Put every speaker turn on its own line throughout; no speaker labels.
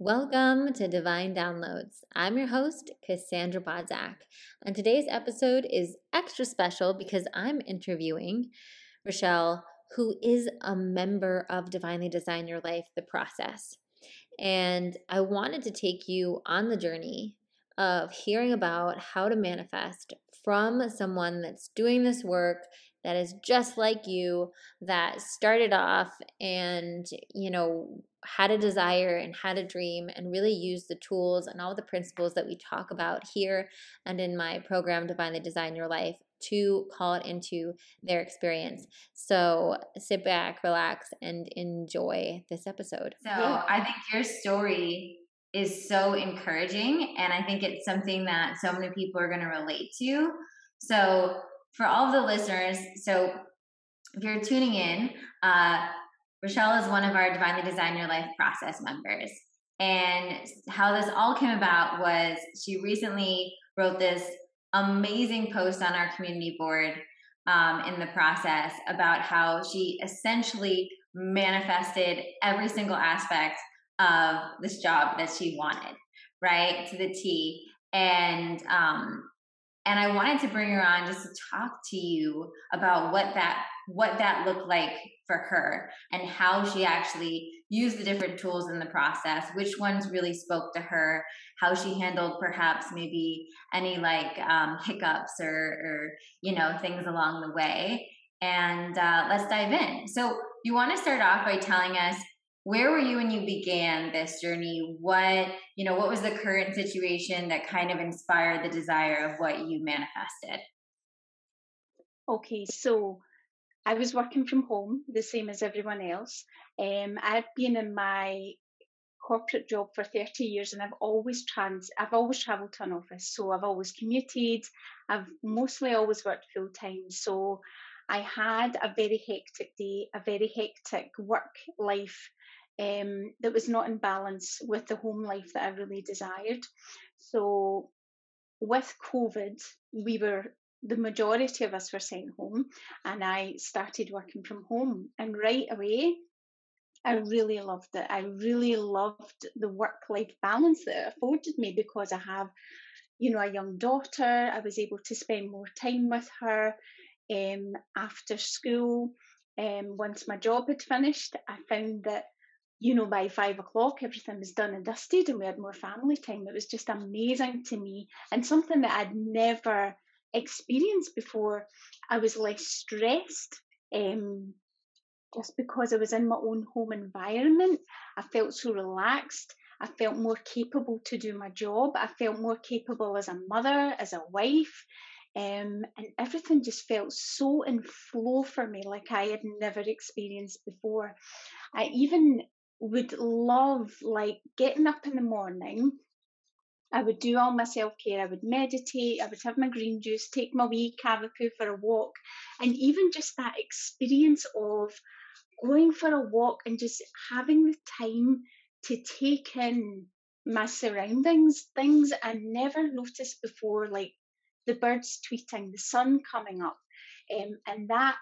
Welcome to Divine Downloads. I'm your host, Cassandra Bodzak, and today's episode is extra special because I'm interviewing Rochelle, who is a member of Divinely Design Your Life, the process. And I wanted to take you on the journey of hearing about how to manifest from someone that's doing this work that is just like you that started off and you know had a desire and had a dream and really use the tools and all the principles that we talk about here and in my program divinely design your life to call it into their experience. So sit back relax and enjoy this episode.
So i think your story is so encouraging and i think it's something that so many people are going to relate to. So for all of the listeners, so if you're tuning in, uh, Rochelle is one of our Divinely Design Your Life process members. And how this all came about was she recently wrote this amazing post on our community board um, in the process about how she essentially manifested every single aspect of this job that she wanted, right, to the T. And um, and I wanted to bring her on just to talk to you about what that what that looked like for her and how she actually used the different tools in the process, which ones really spoke to her, how she handled perhaps maybe any like um, hiccups or, or you know things along the way. And uh, let's dive in. So you want to start off by telling us where were you when you began this journey? What you know what was the current situation that kind of inspired the desire of what you manifested?
Okay so i was working from home the same as everyone else. Um, i've been in my corporate job for 30 years and i've always trans i've always traveled to an office so i've always commuted. I've mostly always worked full time so I had a very hectic day, a very hectic work life um, that was not in balance with the home life that I really desired. So, with COVID, we were the majority of us were sent home, and I started working from home. And right away, I really loved it. I really loved the work life balance that it afforded me because I have, you know, a young daughter. I was able to spend more time with her um, after school. Um, once my job had finished, I found that you know, by five o'clock, everything was done and dusted, and we had more family time. It was just amazing to me and something that I'd never experienced before. I was less stressed um, just because I was in my own home environment. I felt so relaxed. I felt more capable to do my job. I felt more capable as a mother, as a wife. Um, and everything just felt so in flow for me, like I had never experienced before. I even would love like getting up in the morning. I would do all my self care. I would meditate. I would have my green juice, take my wee cavapoo for a walk, and even just that experience of going for a walk and just having the time to take in my surroundings, things I never noticed before, like the birds tweeting, the sun coming up, um, and that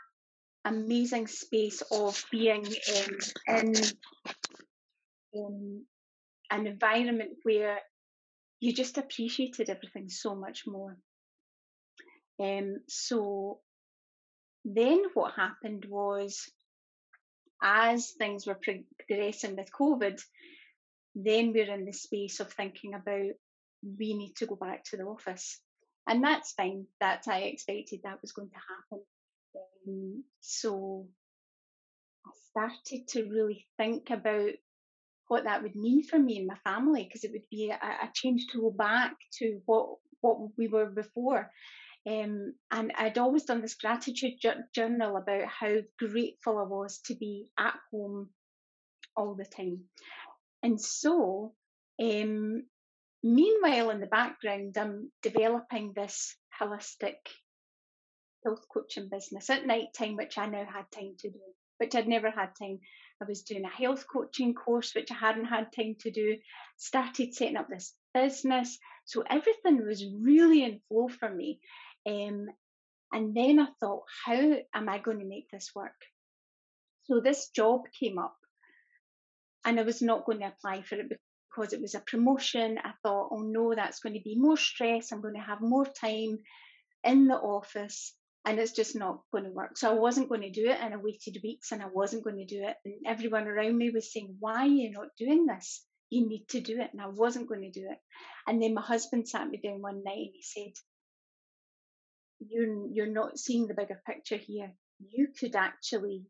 amazing space of being um, in um, an environment where you just appreciated everything so much more. Um, so then what happened was, as things were progressing with COVID, then we're in the space of thinking about we need to go back to the office. And that's fine. That I expected that was going to happen. Um, so I started to really think about what that would mean for me and my family because it would be a, a, change to go back to what what we were before. Um, and I'd always done this gratitude journal about how grateful I was to be at home all the time. And so, um, meanwhile, in the background, I'm developing this holistic health coaching business at night time, which I now had time to do, which I'd never had time. I was doing a health coaching course, which I hadn't had time to do, started setting up this business. So everything was really in flow for me. Um, and then I thought, how am I going to make this work? So this job came up, and I was not going to apply for it because it was a promotion, I thought, oh no, that's going to be more stress. I'm going to have more time in the office and it's just not going to work. So I wasn't going to do it and I waited weeks and I wasn't going to do it. And everyone around me was saying, why are you not doing this? You need to do it. And I wasn't going to do it. And then my husband sat me down one night and he said, you're, you're not seeing the bigger picture here. You could actually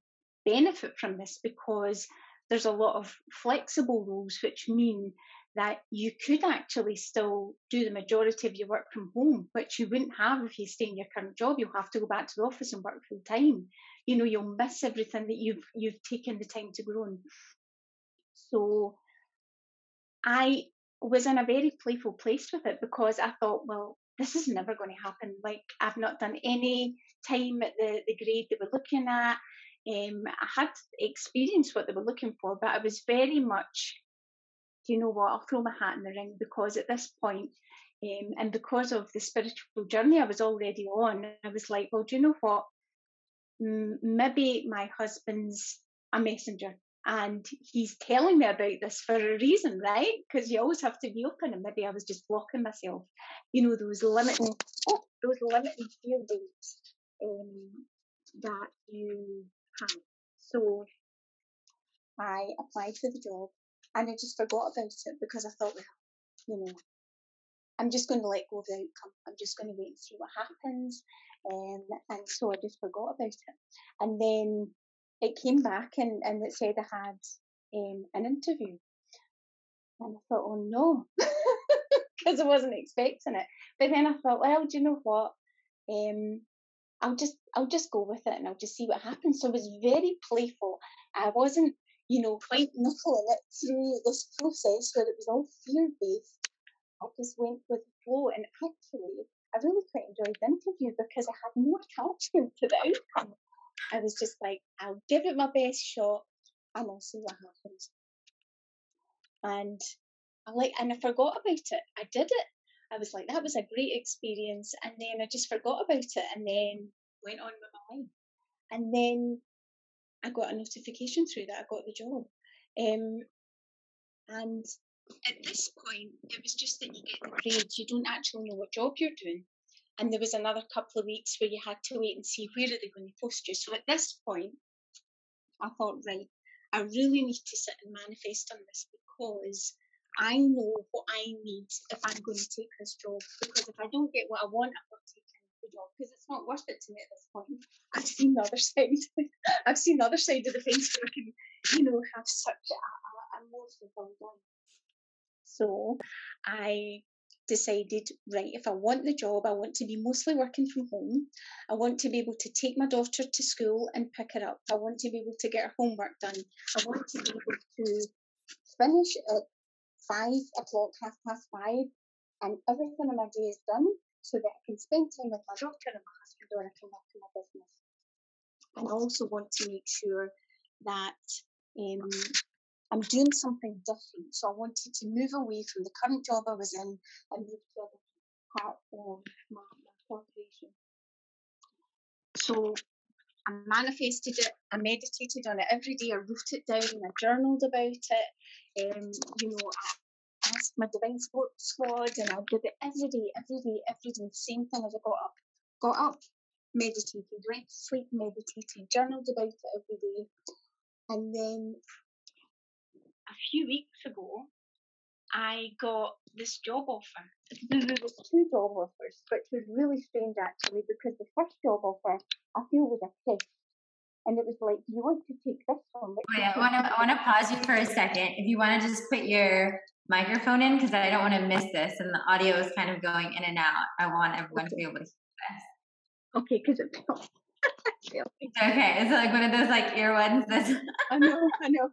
benefit from this because there's a lot of flexible rules, which mean that you could actually still do the majority of your work from home, which you wouldn't have if you stay in your current job. You'll have to go back to the office and work full time. You know, you'll miss everything that you've you've taken the time to grow. In. So I was in a very playful place with it because I thought, well, this is never going to happen. Like I've not done any time at the, the grade they were looking at. Um, I had experienced what they were looking for, but I was very much, do you know what, I'll throw my hat in the ring because at this point, um, and because of the spiritual journey I was already on, I was like, well, do you know what? maybe my husband's a messenger and he's telling me about this for a reason, right? Because you always have to be open, and maybe I was just blocking myself. You know, those limiting, oh, those limiting fear beliefs um, that you have. so I applied for the job and I just forgot about it because I thought, you know, I'm just going to let go of the outcome. I'm just going to wait and see what happens. Um, and so I just forgot about it. And then it came back and, and it said I had um, an interview. And I thought, oh no, because I wasn't expecting it. But then I thought, well, do you know what? Um, I'll just I'll just go with it and I'll just see what happens. So I was very playful. I wasn't, you know, quite knuckling it through this process where it was all fear based. I just went with the flow and actually I really quite enjoyed the interview because I had no attachment to the outcome. I was just like, I'll give it my best shot and I'll see what happens. And I like and I forgot about it. I did it. I was like, that was a great experience. And then I just forgot about it and then went on with my life. And then I got a notification through that I got the job. Um, and at this point, it was just that you get the grades. You don't actually know what job you're doing. And there was another couple of weeks where you had to wait and see where are they going to post you. So at this point, I thought, right, I really need to sit and manifest on this because I know what I need if I'm going to take this job. Because if I don't get what I want, I'm not taking the job because it's not worth it to me at this point. I've seen the other side. I've seen the other side of the fence where I can, you know, have such a, a, a merciful life. So I decided, right, if I want the job, I want to be mostly working from home. I want to be able to take my daughter to school and pick her up. I want to be able to get her homework done. I want to be able to finish at five o'clock, half past five, and everything in my day is done so that I can spend time with my daughter and my husband or I can work in my business. And I also want to make sure that um, I'm doing something different. So I wanted to move away from the current job I was in and move to a part of my, my corporation. So I manifested it, I meditated on it every day, I wrote it down, I journaled about it. Um, you know, I asked my divine squad and I did it every day, every day, every day, same thing as I got up. Got up, meditated, went to sleep, meditated, journaled about it every day. And then a few weeks ago, I got this job offer. There was two job offers, which was really strange actually, because the first job offer I feel was a test. And it was like, do you want to take this one?
Wait, I want to I want to pause you for a second. If you want to just put your microphone in, because I don't want to miss this, and the audio is kind of going in and out. I want everyone okay. to be able to hear this.
Okay, because it feels
okay, it's like one of those like ear ones. That's
I know, I know.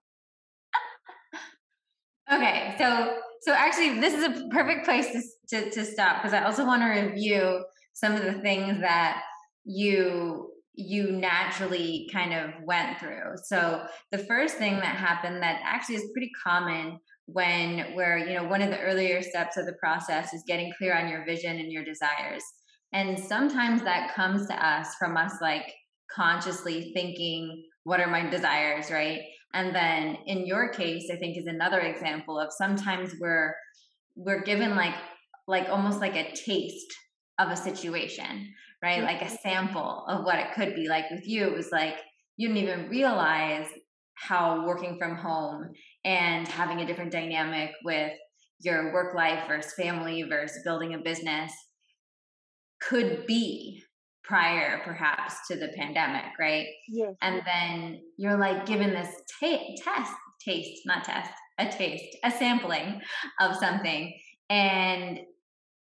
Okay, so so actually, this is a perfect place to to, to stop because I also want to review some of the things that you you naturally kind of went through. So the first thing that happened that actually is pretty common when we're you know one of the earlier steps of the process is getting clear on your vision and your desires. And sometimes that comes to us from us like consciously thinking what are my desires, right? And then in your case, I think is another example of sometimes we're we're given like like almost like a taste of a situation, right? Like a sample of what it could be. Like with you, it was like you didn't even realize how working from home and having a different dynamic with your work life versus family versus building a business could be prior perhaps to the pandemic right?
Yes
and then you're like given this ta- test taste not test a taste a sampling of something. And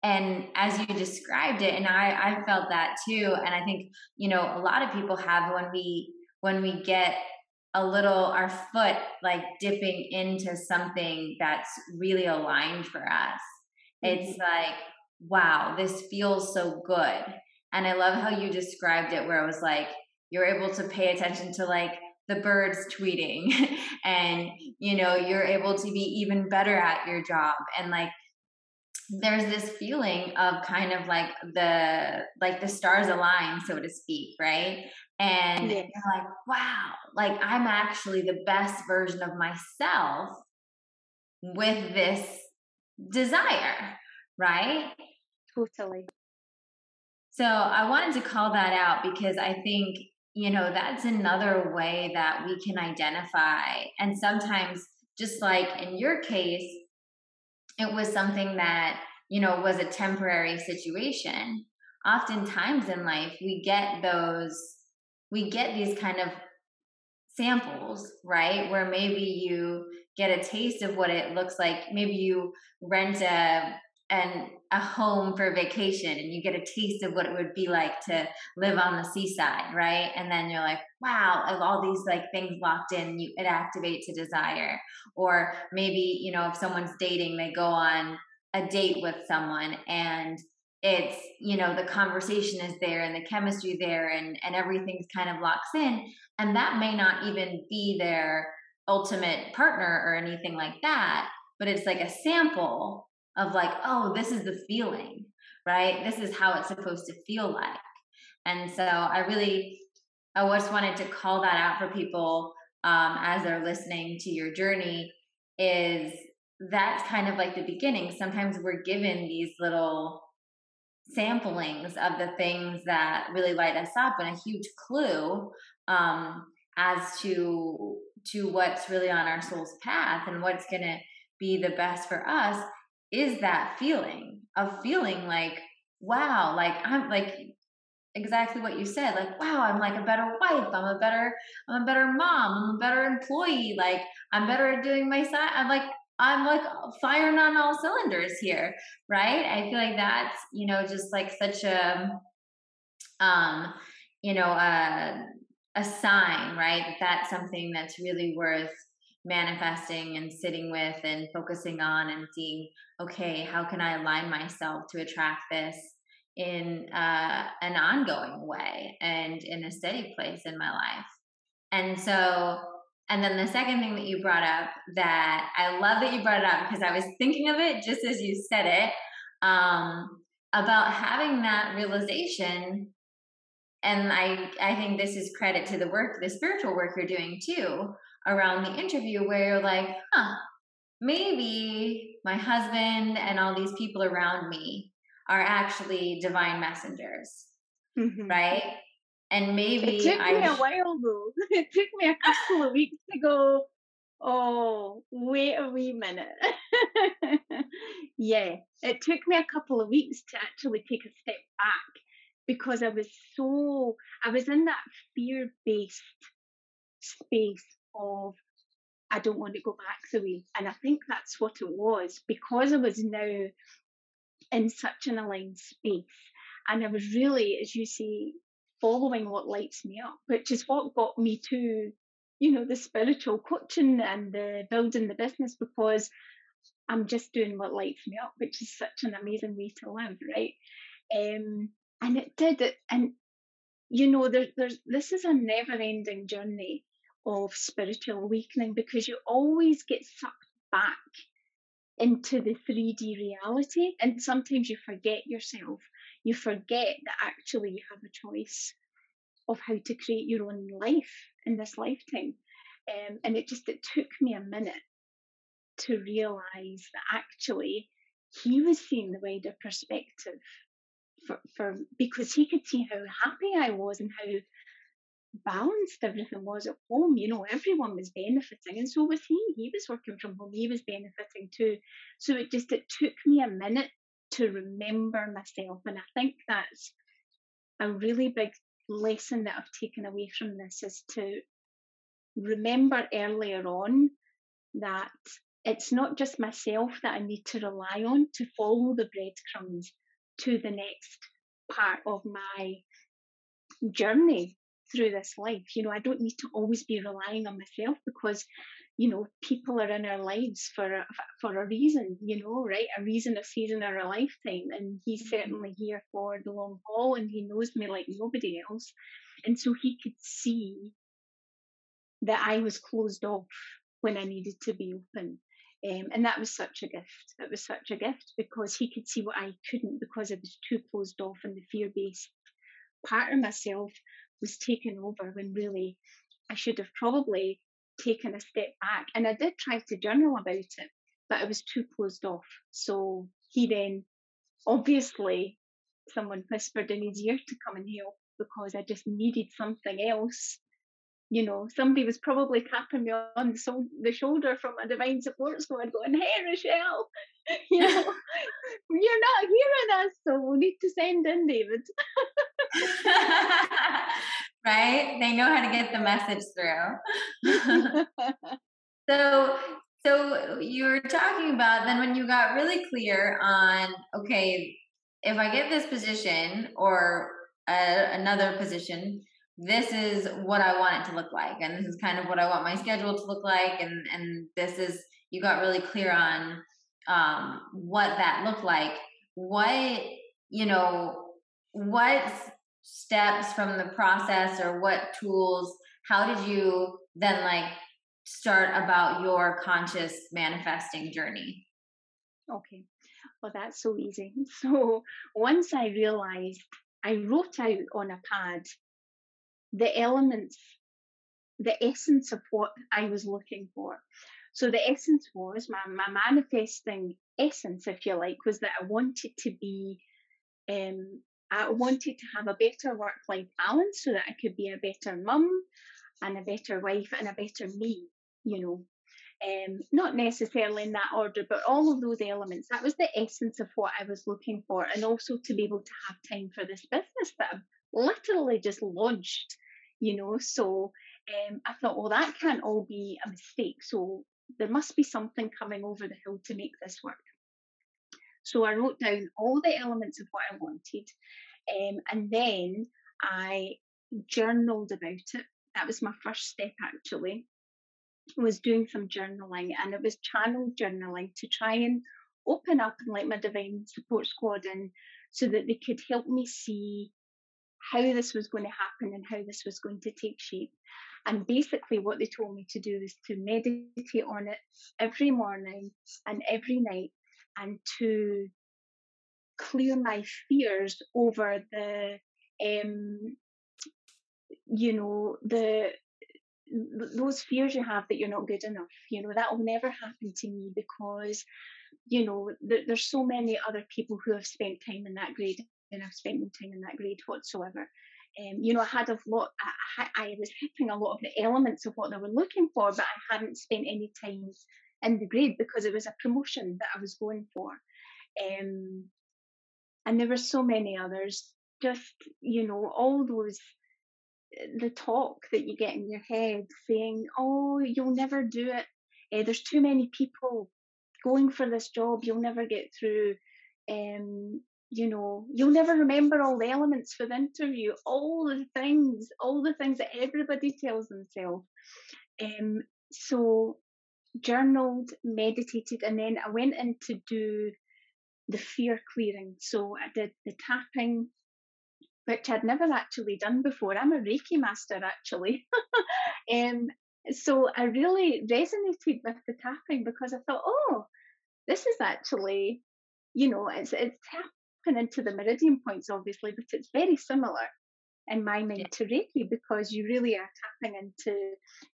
and as you described it and i i felt that too and i think you know a lot of people have when we when we get a little our foot like dipping into something that's really aligned for us. Mm-hmm. it's like wow this feels so good. And i love how you described it where it was like you're able to pay attention to like the birds tweeting and you know you're able to be even better at your job. And like there's this feeling of kind of like the like the stars align so to speak right? And yes. you're like wow like i'm actually the best version of myself with this desire right?
Totally.
So i wanted to call that out because i think you know that's another way that we can identify and sometimes just like in your case it was something that you know was a temporary situation. Oftentimes in life we get those we get these kind of samples right? Where maybe you get a taste of what it looks like. Maybe you rent a and a home for vacation and you get a taste of what it would be like to live on the seaside right? And then you're like wow of all these like things locked in you it activates a desire. Or maybe you know if someone's dating they go on a date with someone and it's you know the conversation is there and the chemistry there and and everything's kind of locks in and that may not even be their ultimate partner or anything like that but it's like a sample of like oh this is the feeling right? This is how it's supposed to feel like. And so i really i just wanted to call that out for people um, as they're listening to your journey is that's kind of like the beginning. Sometimes we're given these little samplings of the things that really light us up and a huge clue um, as to to what's really on our soul's path and what's going to be the best for us is that feeling of feeling like wow like i'm like exactly what you said like wow i'm like a better wife i'm a better i'm a better mom i'm a better employee like i'm better at doing my side i'm like i'm like firing on all cylinders here right? I feel like that's you know just like such a um you know a a sign right that that's something that's really worth manifesting and sitting with and focusing on and seeing okay how can i align myself to attract this in uh, an ongoing way and in a steady place in my life? And so and then the second thing that you brought up that i love that you brought it up because i was thinking of it just as you said it um, about having that realization and i i think this is credit to the work the spiritual work you're doing too around the interview where you're like, huh, maybe my husband and all these people around me are actually divine messengers, mm-hmm. right? And maybe
it took I me a while though. It took me a couple of weeks to go. Oh, wait a wee minute. yeah, it took me a couple of weeks to actually take a step back because I was so I was in that fear based space of I don't want to go back the way. And I think that's what it was because I was now in such an aligned space. And I was really, as you say, following what lights me up, which is what got me to, you know, the spiritual coaching and the building the business because I'm just doing what lights me up, which is such an amazing way to live, right? Um, and it did it. And, you know, there, there's this is a never ending journey of spiritual awakening because you always get sucked back into the 3D reality. And sometimes you forget yourself. You forget that actually you have a choice of how to create your own life in this lifetime. Um, and it just it took me a minute to realize that actually he was seeing the wider perspective for, for because he could see how happy I was and how balanced everything was at home. You know, everyone was benefiting, and so was he. He was working from home. He was benefiting too. So it just it took me a minute to remember myself, and I think that's a really big lesson that I've taken away from this is to remember earlier on that it's not just myself that I need to rely on to follow the breadcrumbs to the next part of my journey through this life. You know, I don't need to always be relying on myself because, you know, people are in our lives for a, for a reason. You know, right? A reason, a season, or a lifetime, and he's mm-hmm. certainly here for the long haul, and he knows me like nobody else, and so he could see that I was closed off when I needed to be open. Um, and that was such a gift. It was such a gift because he could see what I couldn't because I was too closed off and the fear based part of myself was taken over when really I should have probably taken a step back. And I did try to journal about it, but I was too closed off. So he then obviously someone whispered in his ear to come and help because I just needed something else. You know, somebody was probably tapping me on the, the shoulder from a divine support squad going, Hey, Rochelle, you know, you're not hearing us, so we need to send in David.
right? They know how to get the message through. so, so you were talking about then when you got really clear on, okay, if I get this position or another position, this is what I want it to look like, and this is kind of what I want my schedule to look like, and and this is you got really clear on um, what that looked like. What you know, what steps from the process or what tools how did you then like start about your conscious manifesting journey?
Okay. Well that's so easy. So once i realized i wrote out on a pad the elements the essence of what i was looking for. So the essence was my, my manifesting essence if you like was that i wanted to be um, I wanted to have a better work life balance so that I could be a better mum and a better wife and a better me, you know. Um, not necessarily in that order, but all of those elements. That was the essence of what I was looking for, and also to be able to have time for this business that I've literally just launched, you know. So um, I thought, well, that can't all be a mistake. So there must be something coming over the hill to make this work. So I wrote down all the elements of what I wanted, um, and then I journaled about it. That was my first step actually. Was doing some journaling, and it was channel journaling to try and open up and let my divine support squad in so that they could help me see how this was going to happen and how this was going to take shape. And basically, what they told me to do was to meditate on it every morning and every night and to clear my fears over the um you know the those fears you have that you're not good enough you know that will never happen to me because you know there, there's so many other people who have spent time in that grade and I've spent no time in that grade whatsoever. Um, you know, I had a lot, I, I was hitting a lot of the elements of what they were looking for, but I hadn't spent any time in the grade because it was a promotion that I was going for. Um, and there were so many others. Just, you know, all those, the talk that you get in your head saying, oh, you'll never do it. Uh, there's too many people going for this job. You'll never get through. Um, you know, you'll never remember all the elements for the interview, all the things, all the things that everybody tells themselves. Um, so journaled, meditated, and then I went in to do the fear clearing. So I did the tapping, which I'd never actually done before. I'm a Reiki master, actually. um, so I really resonated with the tapping because I thought, oh, this is actually, you know, it's it's tapping into the meridian points, obviously, but it's very similar. In my mind to Reiki because you really are tapping into,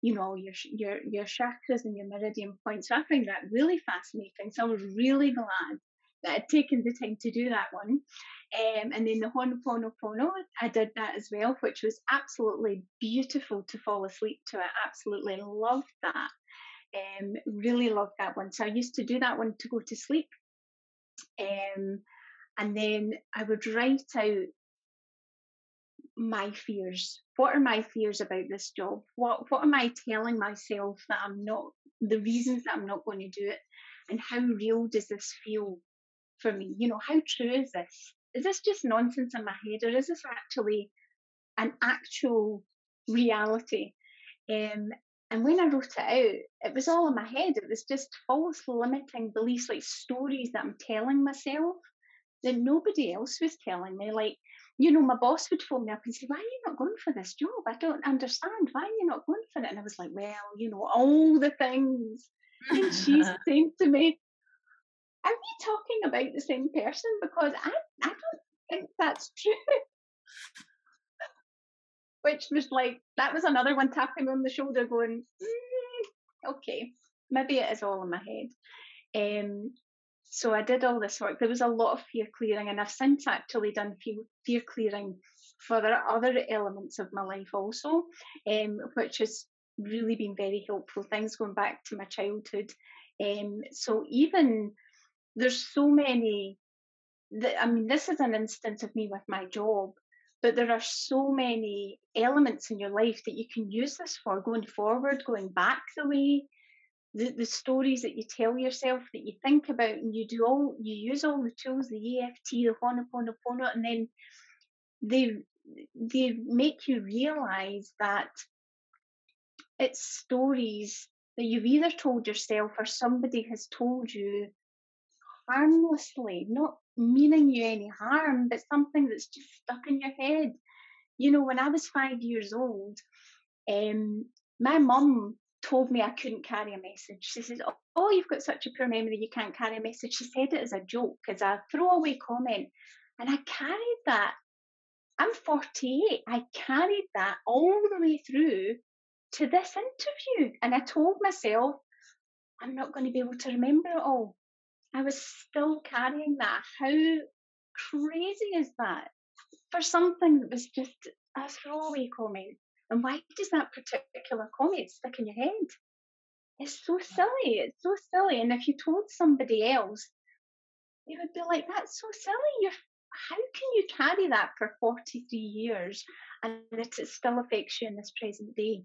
you know, your your your chakras and your meridian points. So I find that really fascinating. So I was really glad that I'd taken the time to do that one. Um, and then the Ho'oponopono, I did that as well, which was absolutely beautiful to fall asleep to. I absolutely loved that. Um, really loved that one. So I used to do that one to go to sleep. Um, and then I would write out my fears. What are my fears about this job? What what am I telling myself that I'm not the reasons that I'm not going to do it? And how real does this feel for me? You know, how true is this? Is this just nonsense in my head or is this actually an actual reality? Um, and when I wrote it out, it was all in my head. It was just false limiting beliefs, like stories that I'm telling myself that nobody else was telling me. Like, you know, my boss would phone me up and say, Why are you not going for this job? I don't understand. Why are you not going for it? And I was like, Well, you know, all the things. And she's saying to me, Are we talking about the same person? Because I, I don't think that's true. Which was like, that was another one tapping on the shoulder going, mm, Okay, maybe it is all in my head. Um, so I did all this work. There was a lot of fear clearing, and I've since actually done fear clearing for other elements of my life also, um, which has really been very helpful. Things going back to my childhood. Um, so even there's so many. I mean, this is an instance of me with my job, but there are so many elements in your life that you can use this for going forward, going back the way, the, the stories that you tell yourself that you think about and you do all you use all the tools the EFT the Ho'oponopono and then they they make you realize that it's stories that you've either told yourself or somebody has told you harmlessly not meaning you any harm but something that's just stuck in your head. You know when I was five years old um my mum told me I couldn't carry a message. She says, Oh, you've got such a poor memory, you can't carry a message. She said it as a joke, as a throwaway comment. And I carried that. I'm 48. I carried that all the way through to this interview. And I told myself, I'm not going to be able to remember it all. I was still carrying that. How crazy is that? For something that was just a throwaway comment. And why does that particular comment stick in your head? It's so silly. It's so silly. And if you told somebody else, they would be like, that's so silly. You're, how can you carry that for 43 years and that it still affects you in this present day?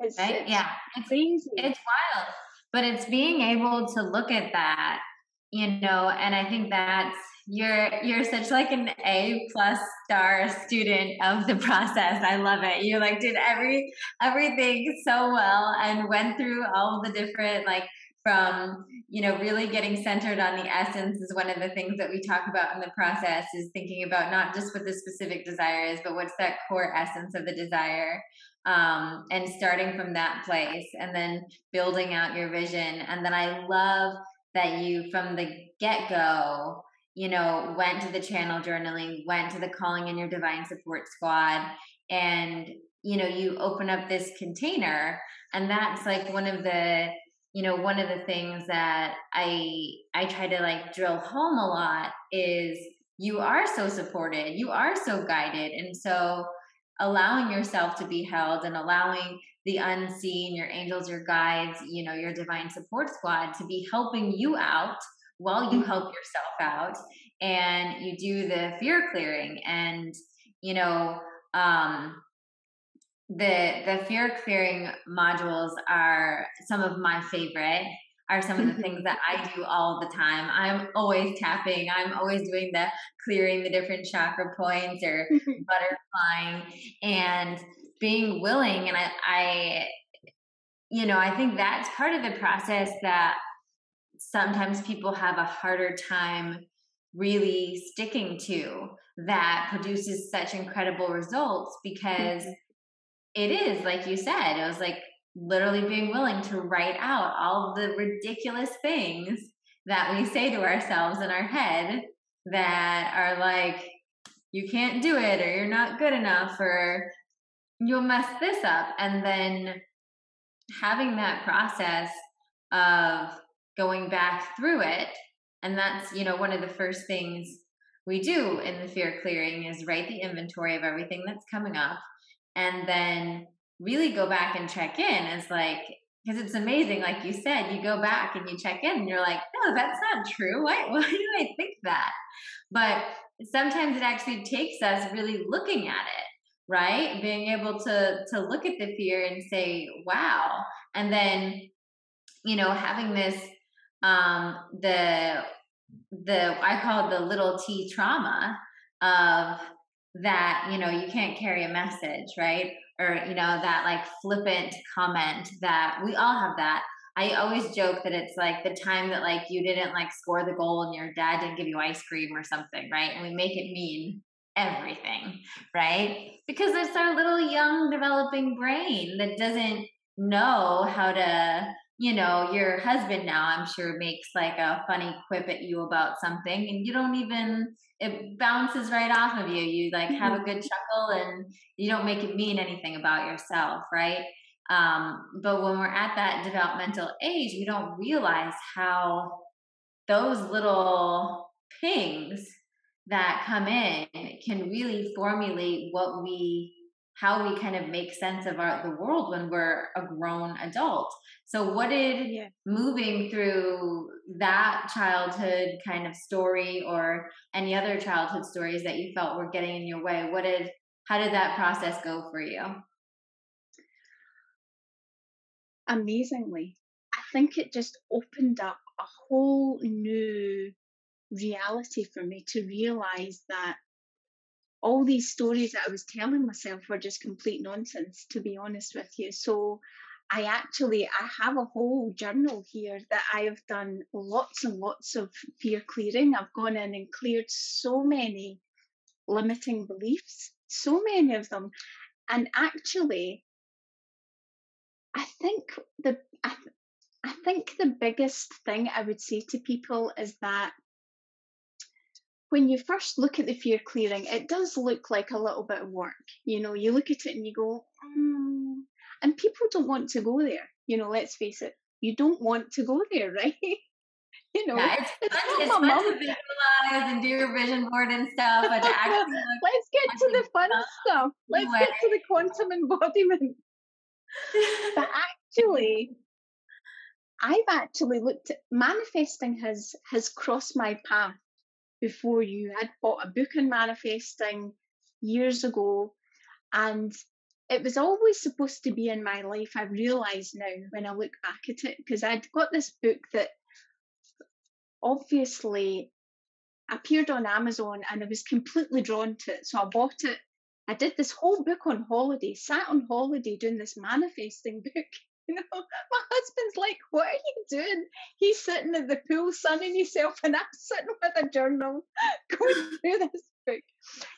It's, right? it's yeah. It's crazy. It's wild. But it's being able to look at that, you know, and I think that's you're you're such like an A plus star student of the process. I love it. You like did every everything so well and went through all the different like from you know really getting centered on the essence is one of the things that we talk about in the process is thinking about not just what the specific desire is but what's that core essence of the desire um, and starting from that place and then building out your vision and then i love that you from the get-go you know, went to the channel journaling, went to the calling in your divine support squad, and you know, you open up this container, and that's like one of the you know one of the things that i i try to like drill home a lot is you are so supported you are so guided and so allowing yourself to be held and allowing the unseen your angels your guides you know your divine support squad to be helping you out while you help yourself out and you do the fear clearing and you know um the the fear clearing modules are some of my favorite are some of the things that I do all the time. I'm always tapping. I'm always doing the clearing the different chakra points or butterflying and being willing. And I, I, you know, I think that's part of the process that sometimes people have a harder time really sticking to that produces such incredible results because mm-hmm. it is like you said it was like literally being willing to write out all the ridiculous things that we say to ourselves in our head that are like you can't do it or you're not good enough or you'll mess this up and then having that process of going back through it. And that's you know one of the first things we do in the fear clearing is write the inventory of everything that's coming up and then really go back and check in. As like because it's amazing like you said you go back and you check in and you're like no that's not true. Why, why do i think that? But sometimes it actually takes us really looking at it right? Being able to to look at the fear and say wow. And then you know having this um the the i call it the little t trauma of that you know you can't carry a message right? Or you know that like flippant comment that we all have that. I always joke that it's like the time that like you didn't like score the goal and your dad didn't give you ice cream or something right? And we make it mean everything right? Because it's our little young developing brain that doesn't know how to you know your husband now i'm sure makes like a funny quip at you about something and you don't even it bounces right off of you. You like have a mm-hmm. good chuckle and you don't make it mean anything about yourself, right? Um, but when we're at that developmental age, we don't realize how those little pings that come in can really formulate what we how we kind of make sense of our the world when we're a grown adult. So what did yeah. moving through that childhood kind of story or any other childhood stories that you felt were getting in your way, what did how did that process go for you?
Amazingly. I think it just opened up a whole new reality for me to realize that all these stories that I was telling myself were just complete nonsense, to be honest with you. So I actually I have a whole journal here that I have done lots and lots of fear clearing. I've gone in and cleared so many limiting beliefs, so many of them. And actually, I think the I, I think the biggest thing I would say to people is that when you first look at the fear clearing, it does look like a little bit of work. You know, you look at it and you go, mm. and people don't want to go there. You know, let's face it, you don't want to go there, right? you know,
yeah, it's, it's fun, it's fun to visualize and do your vision board and stuff, but actually
let's get to the fun stuff. stuff. Let's get to the quantum embodiment. but actually, I've actually looked at manifesting has has crossed my path before you. I'd bought a book on manifesting years ago, and it was always supposed to be in my life. I realise now when I look back at it, because I'd got this book that obviously appeared on Amazon and I was completely drawn to it. So I bought it. I did this whole book on holiday, sat on holiday doing this manifesting book. You know, my husband's like, What are you doing? He's sitting at the pool sunning himself, and I'm sitting with a journal going through this book.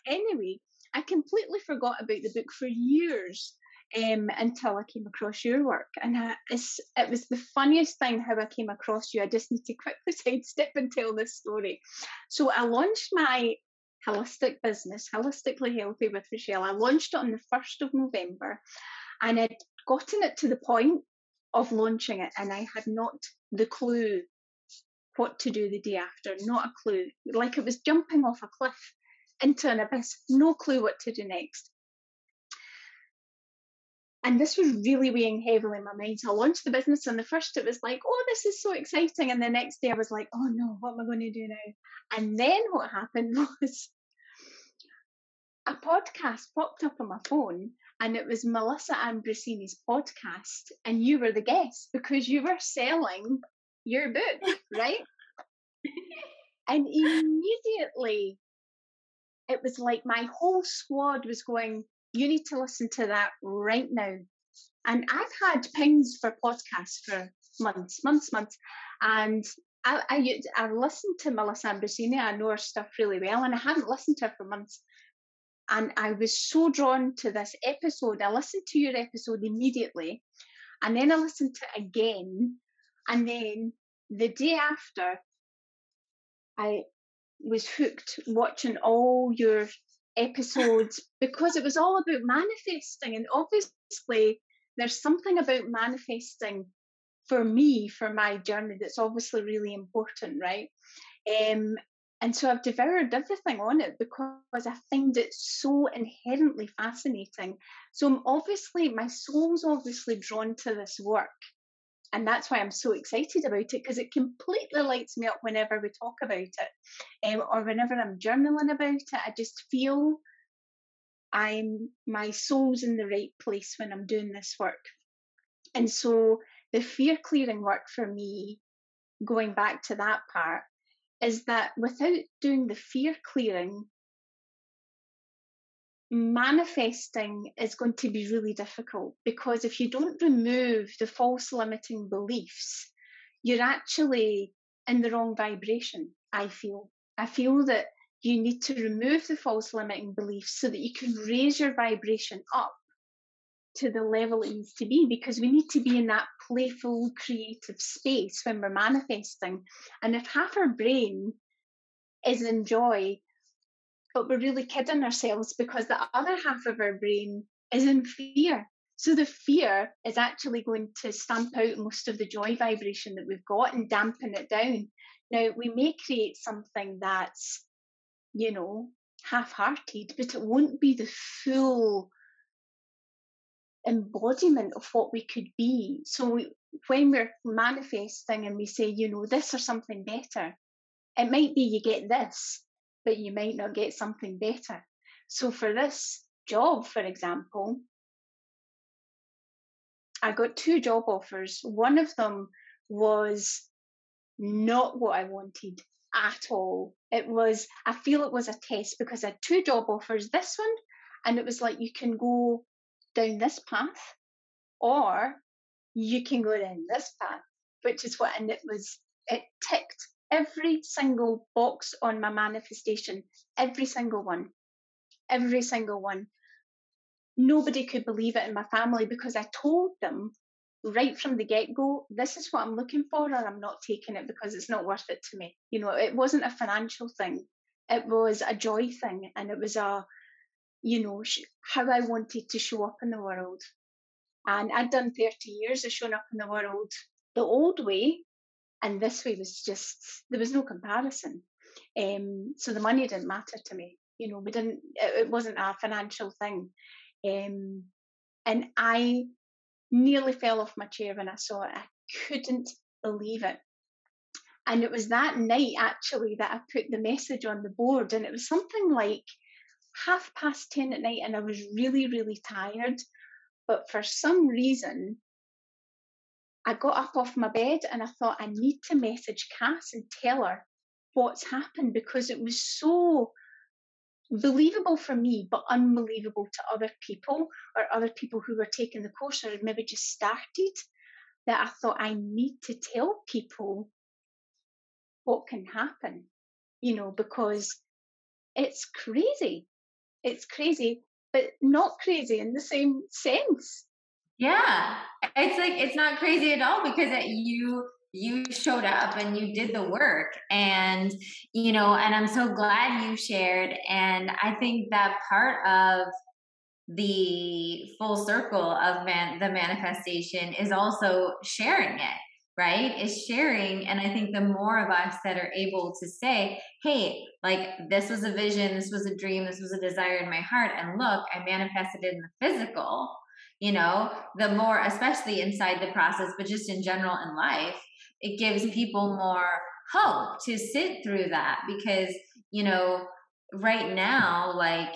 Anyway, I completely forgot about the book for years um, until I came across your work. And I, it was the funniest thing how I came across you. I just need to quickly sidestep and tell this story. So I launched my holistic business, Holistically Healthy with Rochelle. I launched it on the 1st of November and I'd gotten it to the point of launching it, and I had not the clue what to do the day after, not a clue. Like it was jumping off a cliff into an abyss, no clue what to do next. And this was really weighing heavily in my mind. So I launched the business, and the first it was like, oh, this is so exciting. And the next day I was like, oh no, what am I going to do now? And then what happened was a podcast popped up on my phone and it was Melissa Ambrosini's podcast, and you were the guest because you were selling your book, right? and immediately it was like my whole squad was going, You need to listen to that right now. And I've had pings for podcasts for months, months, months. And I, I, I listened to Melissa Ambrosini. I know her stuff really well, and I hadn't listened to her for months. And I was so drawn to this episode. I listened to your episode immediately, and then I listened to it again. And then the day after, I was hooked watching all your episodes because it was all about manifesting. And obviously, there's something about manifesting for me, for my journey, that's obviously really important, right? Um, and so I've devoured everything on it because I find it so inherently fascinating. So I'm obviously, my soul's obviously drawn to this work. And that's why I'm so excited about it because it completely lights me up whenever we talk about it um, or whenever I'm journaling about it. I just feel I'm my soul's in the right place when I'm doing this work. And so the fear clearing work for me, going back to that part, is that without doing the fear clearing, manifesting is going to be really difficult because if you don't remove the false limiting beliefs, you're actually in the wrong vibration. I feel. I feel that you need to remove the false limiting beliefs so that you can raise your vibration up to the level it needs to be because we need to be in that playful, creative space when we're manifesting. And if half our brain is in joy, but we're really kidding ourselves because the other half of our brain is in fear. So the fear is actually going to stamp out most of the joy vibration that we've got and dampen it down. Now, we may create something that's, you know, half hearted, but it won't be the full embodiment of what we could be. So we, when we're manifesting and we say, you know, this or something better, it might be you get this, but you might not get something better. So for this job, for example, I got two job offers. One of them was not what I wanted at all. It was, I feel it was a test because I had two job offers. This one, and it was like you can go down this path or you can go down this path, which is what, and it was, it ticked every single box on my manifestation, every single one, every single one. Nobody could believe it in my family because I told them right from the get go, this is what I'm looking for, or I'm not taking it because it's not worth it to me. You know, it wasn't a financial thing, it was a joy thing, and it was a you know, how I wanted to show up in the world. And I'd done 30 years of showing up in the world the old way, and this way was just, there was no comparison. Um, so the money didn't matter to me. You know, we didn't, it, it wasn't a financial thing. Um, and I nearly fell off my chair when I saw it. I couldn't believe it. And it was that night actually that I put the message on the board, and it was something like, half past 10 at night and I was really, really tired. But for some reason, I got up off my bed and I thought, I need to message Cass and tell her what's happened because it was so believable for me, but unbelievable to other people or other people who were taking the course or maybe just started. That I thought, I need to tell people what can happen, you know, because it's crazy it's crazy, but not crazy in the same sense.
Yeah, it's like it's not crazy at all because it, you you showed up and you did the work and you know and i'm so glad you shared and i think that part of the full circle of man, the manifestation is also sharing it right is sharing and i think the more of us that are able to say hey like this was a vision this was a dream this was a desire in my heart and look i manifested it in the physical you know the more especially inside the process but just in general in life it gives people more hope to sit through that because you know right now like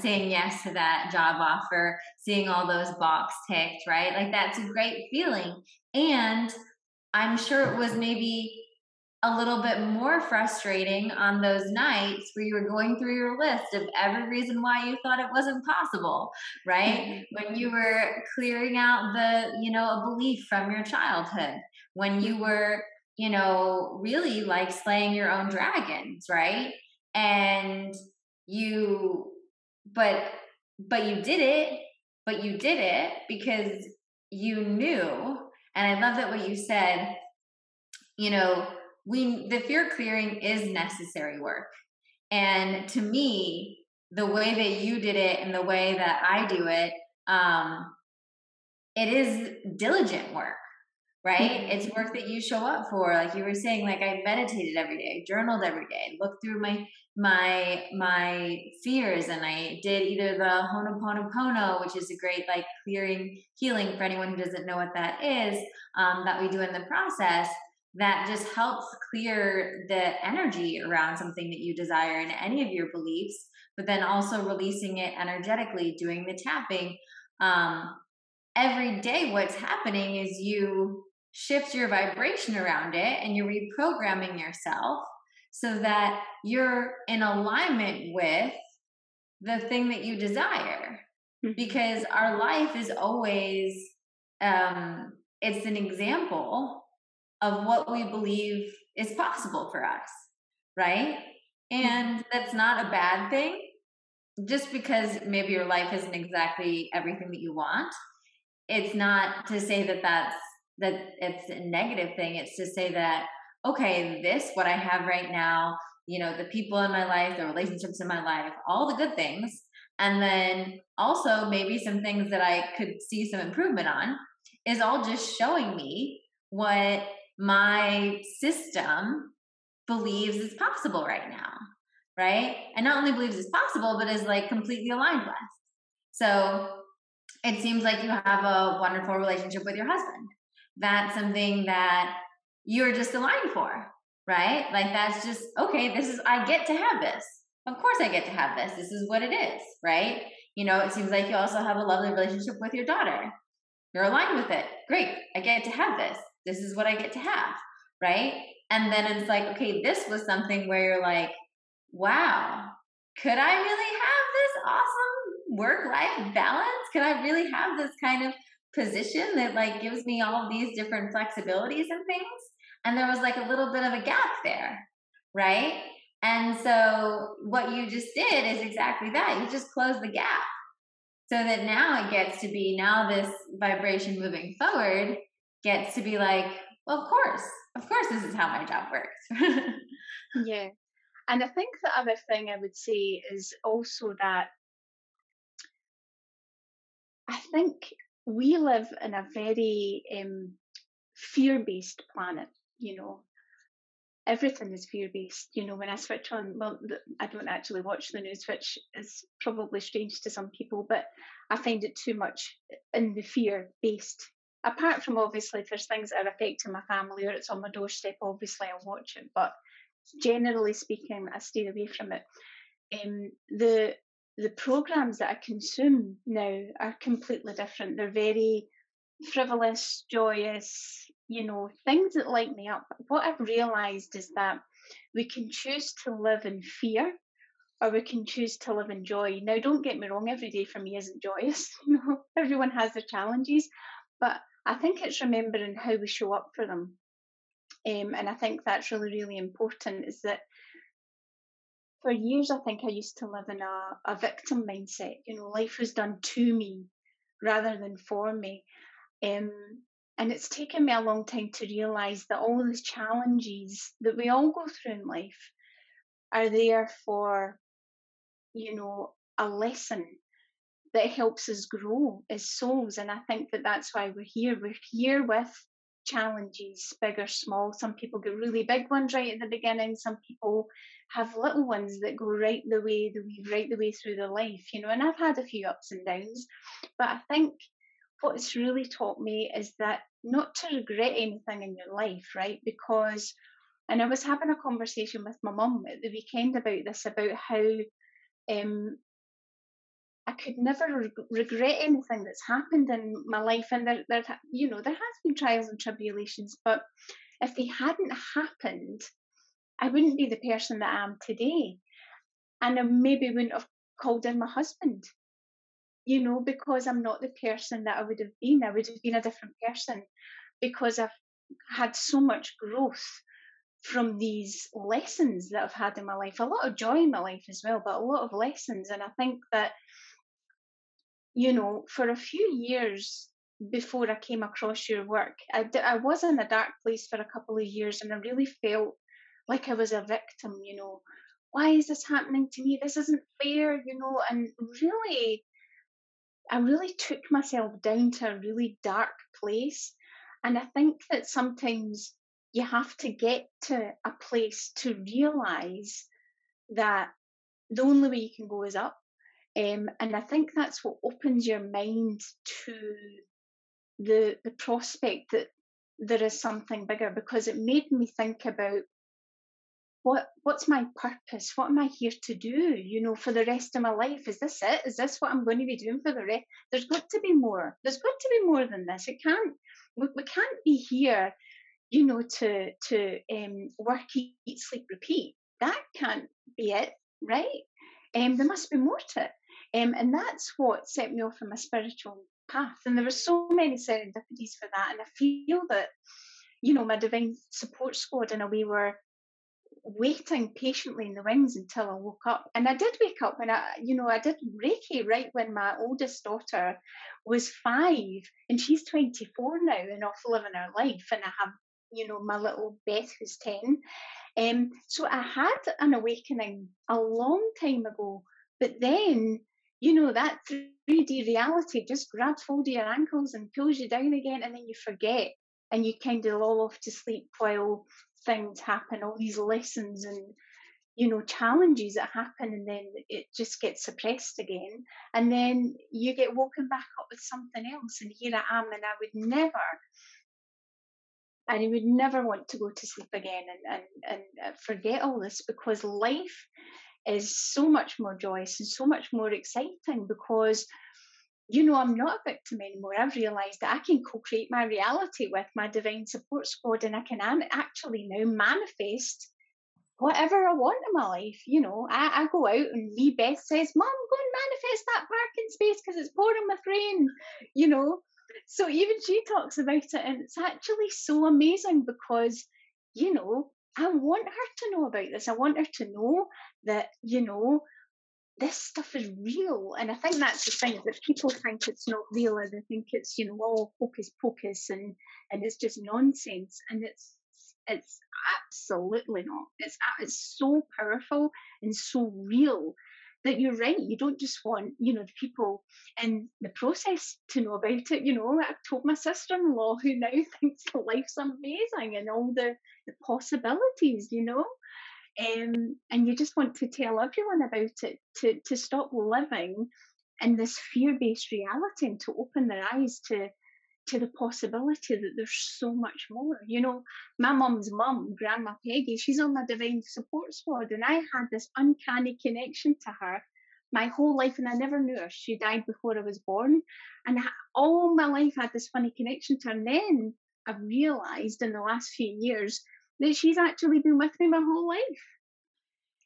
saying yes to that job offer, seeing all those box ticked, right? Like that's a great feeling. And I'm sure it was maybe a little bit more frustrating on those nights where you were going through your list of every reason why you thought it wasn't possible, right? Mm-hmm. When you were clearing out the, you know, a belief from your childhood, when you were, you know, really like slaying your own dragons, right? And you but but you did it but you did it because you knew. And i love that what you said you know we the fear clearing is necessary work. And to me the way that you did it and the way that I do it, um, it is diligent work, right? Mm-hmm. It's work that you show up for. Like you were saying, like I meditated every day, journaled every day, looked through my my my fears and I did either the Ho'oponopono, which is a great like clearing healing for anyone who doesn't know what that is, um, that we do in the process that just helps clear the energy around something that you desire in any of your beliefs, but then also releasing it energetically, doing the tapping. Um, every day, what's happening is you shift your vibration around it and you're reprogramming yourself so that you're in alignment with the thing that you desire. Mm-hmm. Because our life is always, um, it's an example of what we believe is possible for us, right? Mm-hmm. And that's not a bad thing. Just because maybe your life isn't exactly everything that you want, it's not to say that that's that it's a negative thing. It's to say that okay, this what I have right now, you know, the people in my life, the relationships in my life, all the good things, and then also maybe some things that I could see some improvement on is all just showing me what my system believes is possible right now, right? And not only believes it's possible, but is like completely aligned with. So it seems like you have a wonderful relationship with your husband. That's something that you're just aligned for, right? Like that's just, okay, this is, I get to have this. Of course I get to have this. This is what it is, right? You know, it seems like you also have a lovely relationship with your daughter. You're aligned with it. Great. I get to have this this is what I get to have, right? And then it's like, okay, this was something where you're like, wow, could I really have this awesome work life balance? Could I really have this kind of position that like gives me all these different flexibilities and things? And there was like a little bit of a gap there, right? And so what you just did is exactly that. You just closed the gap so that now it gets to be now this vibration moving forward gets to be like, well, of course, of course, this is how my job works.
yeah. And I think the other thing I would say is also that I think we live in a very um, fear based planet, you know. Everything is fear based. You know, when I switch on, well, I don't actually watch the news, which is probably strange to some people, but I find it too much in the fear based apart from obviously if there's things that are affecting my family or it's on my doorstep, obviously I'll watch it. But generally speaking, I stay away from it. Um, the the programs that I consume now are completely different. They're very frivolous, joyous, you know, things that light me up. What I've realized is that we can choose to live in fear or we can choose to live in joy. Now, don't get me wrong, every day for me isn't joyous. You know, everyone has their challenges, but I think it's remembering how we show up for them. Um, and I think that's really, really important is that for years, I think I used to live in a, a victim mindset. You know, life was done to me rather than for me. Um, and it's taken me a long time to realize that all these challenges that we all go through in life are there for, you know, a lesson that helps us grow as souls. And I think that that's why we're here. We're here with challenges, big or small. Some people get really big ones right at the beginning. Some people have little ones that go right the way, the way right the way through their life, you know. And I've had a few ups and downs, but I think what it's really taught me is that not to regret anything in your life, right? Because, and I was having a conversation with my mum at the weekend about this, about how um, I could never re- regret anything that's happened in my life. And there, there, you know, there has been trials and tribulations, but if they hadn't happened, I wouldn't be the person that I am today. And I maybe wouldn't have called in my husband, you know, because I'm not the person that I would have been. I would have been a different person because I've had so much growth from these lessons that I've had in my life. A lot of joy in my life as well, but a lot of lessons. And I think that you know, for a few years before I came across your work, I, was in a dark place for a couple of years and I really felt like I was a victim, you know, why is this happening to me? This isn't fair, you know, and really, I really took myself down to a really dark place. And I think that sometimes you have to get to a place to realize that the only way you can go is up. Um, and I think that's what opens your mind to the the prospect that there is something bigger because it made me think about what what's my purpose? What am i here to do you know for the rest of my life? Is this it? Is this what i'm going to be doing for the rest there's got to be more. There's got to be more than this. It can't we, we can't be here you know to to um, work eat, sleep repeat. That can't be it right? Um, there must be more to it um, and that's what set me off on my spiritual path and there were so many serendipities for that and i feel that you know my divine support squad in a way were waiting patiently in the wings until I woke up. And I did wake up and I, you know, I did Reiki right when my oldest daughter was five and she's 24 now and off living her life. And I have, you know, my little Beth who's 10. Um, so I had an awakening a long time ago, but then, you know, that 3D reality just grabs hold of your ankles and pulls you down again, and then you forget and you kind of lull off to sleep while things happen, all these lessons and you know challenges that happen and then it just gets suppressed again. And then you get woken back up with something else and here i am and i would never and I would never want to go to sleep again and, and, and uh, forget all this because life is so much more joyous and so much more exciting because you know, I'm not a victim anymore. I've realized that I can co create my reality with my divine support squad and I can actually now manifest whatever I want in my life. You know, I, I go out and me, Beth says, Mom, go and manifest that parking space because it's pouring with rain, you know. So even she talks about it, and it's actually so amazing because, you know, I want her to know about this. I want her to know that, you know, this stuff is real. And I think that's the thing that people think it's not real and they think it's, you know, all hocus pocus and, and it's just nonsense. And it's it's absolutely not. It's it's so powerful and so real that you're right. You don't just want, you know, the people in the process to know about it. You know, I've told my sister-in-law who now thinks life's amazing and all the, the possibilities, you know. Um, and you just want to tell everyone about it to, to stop living in this fear based reality and to open their eyes to to the possibility that there's so much more. You know, my mum's mum, Grandma Peggy, she's on my divine support squad, and I had this uncanny connection to her my whole life, and I never knew her. She died before I was born, and I, all my life I had this funny connection to her. And then I've realised in the last few years that she's actually been with me my whole life.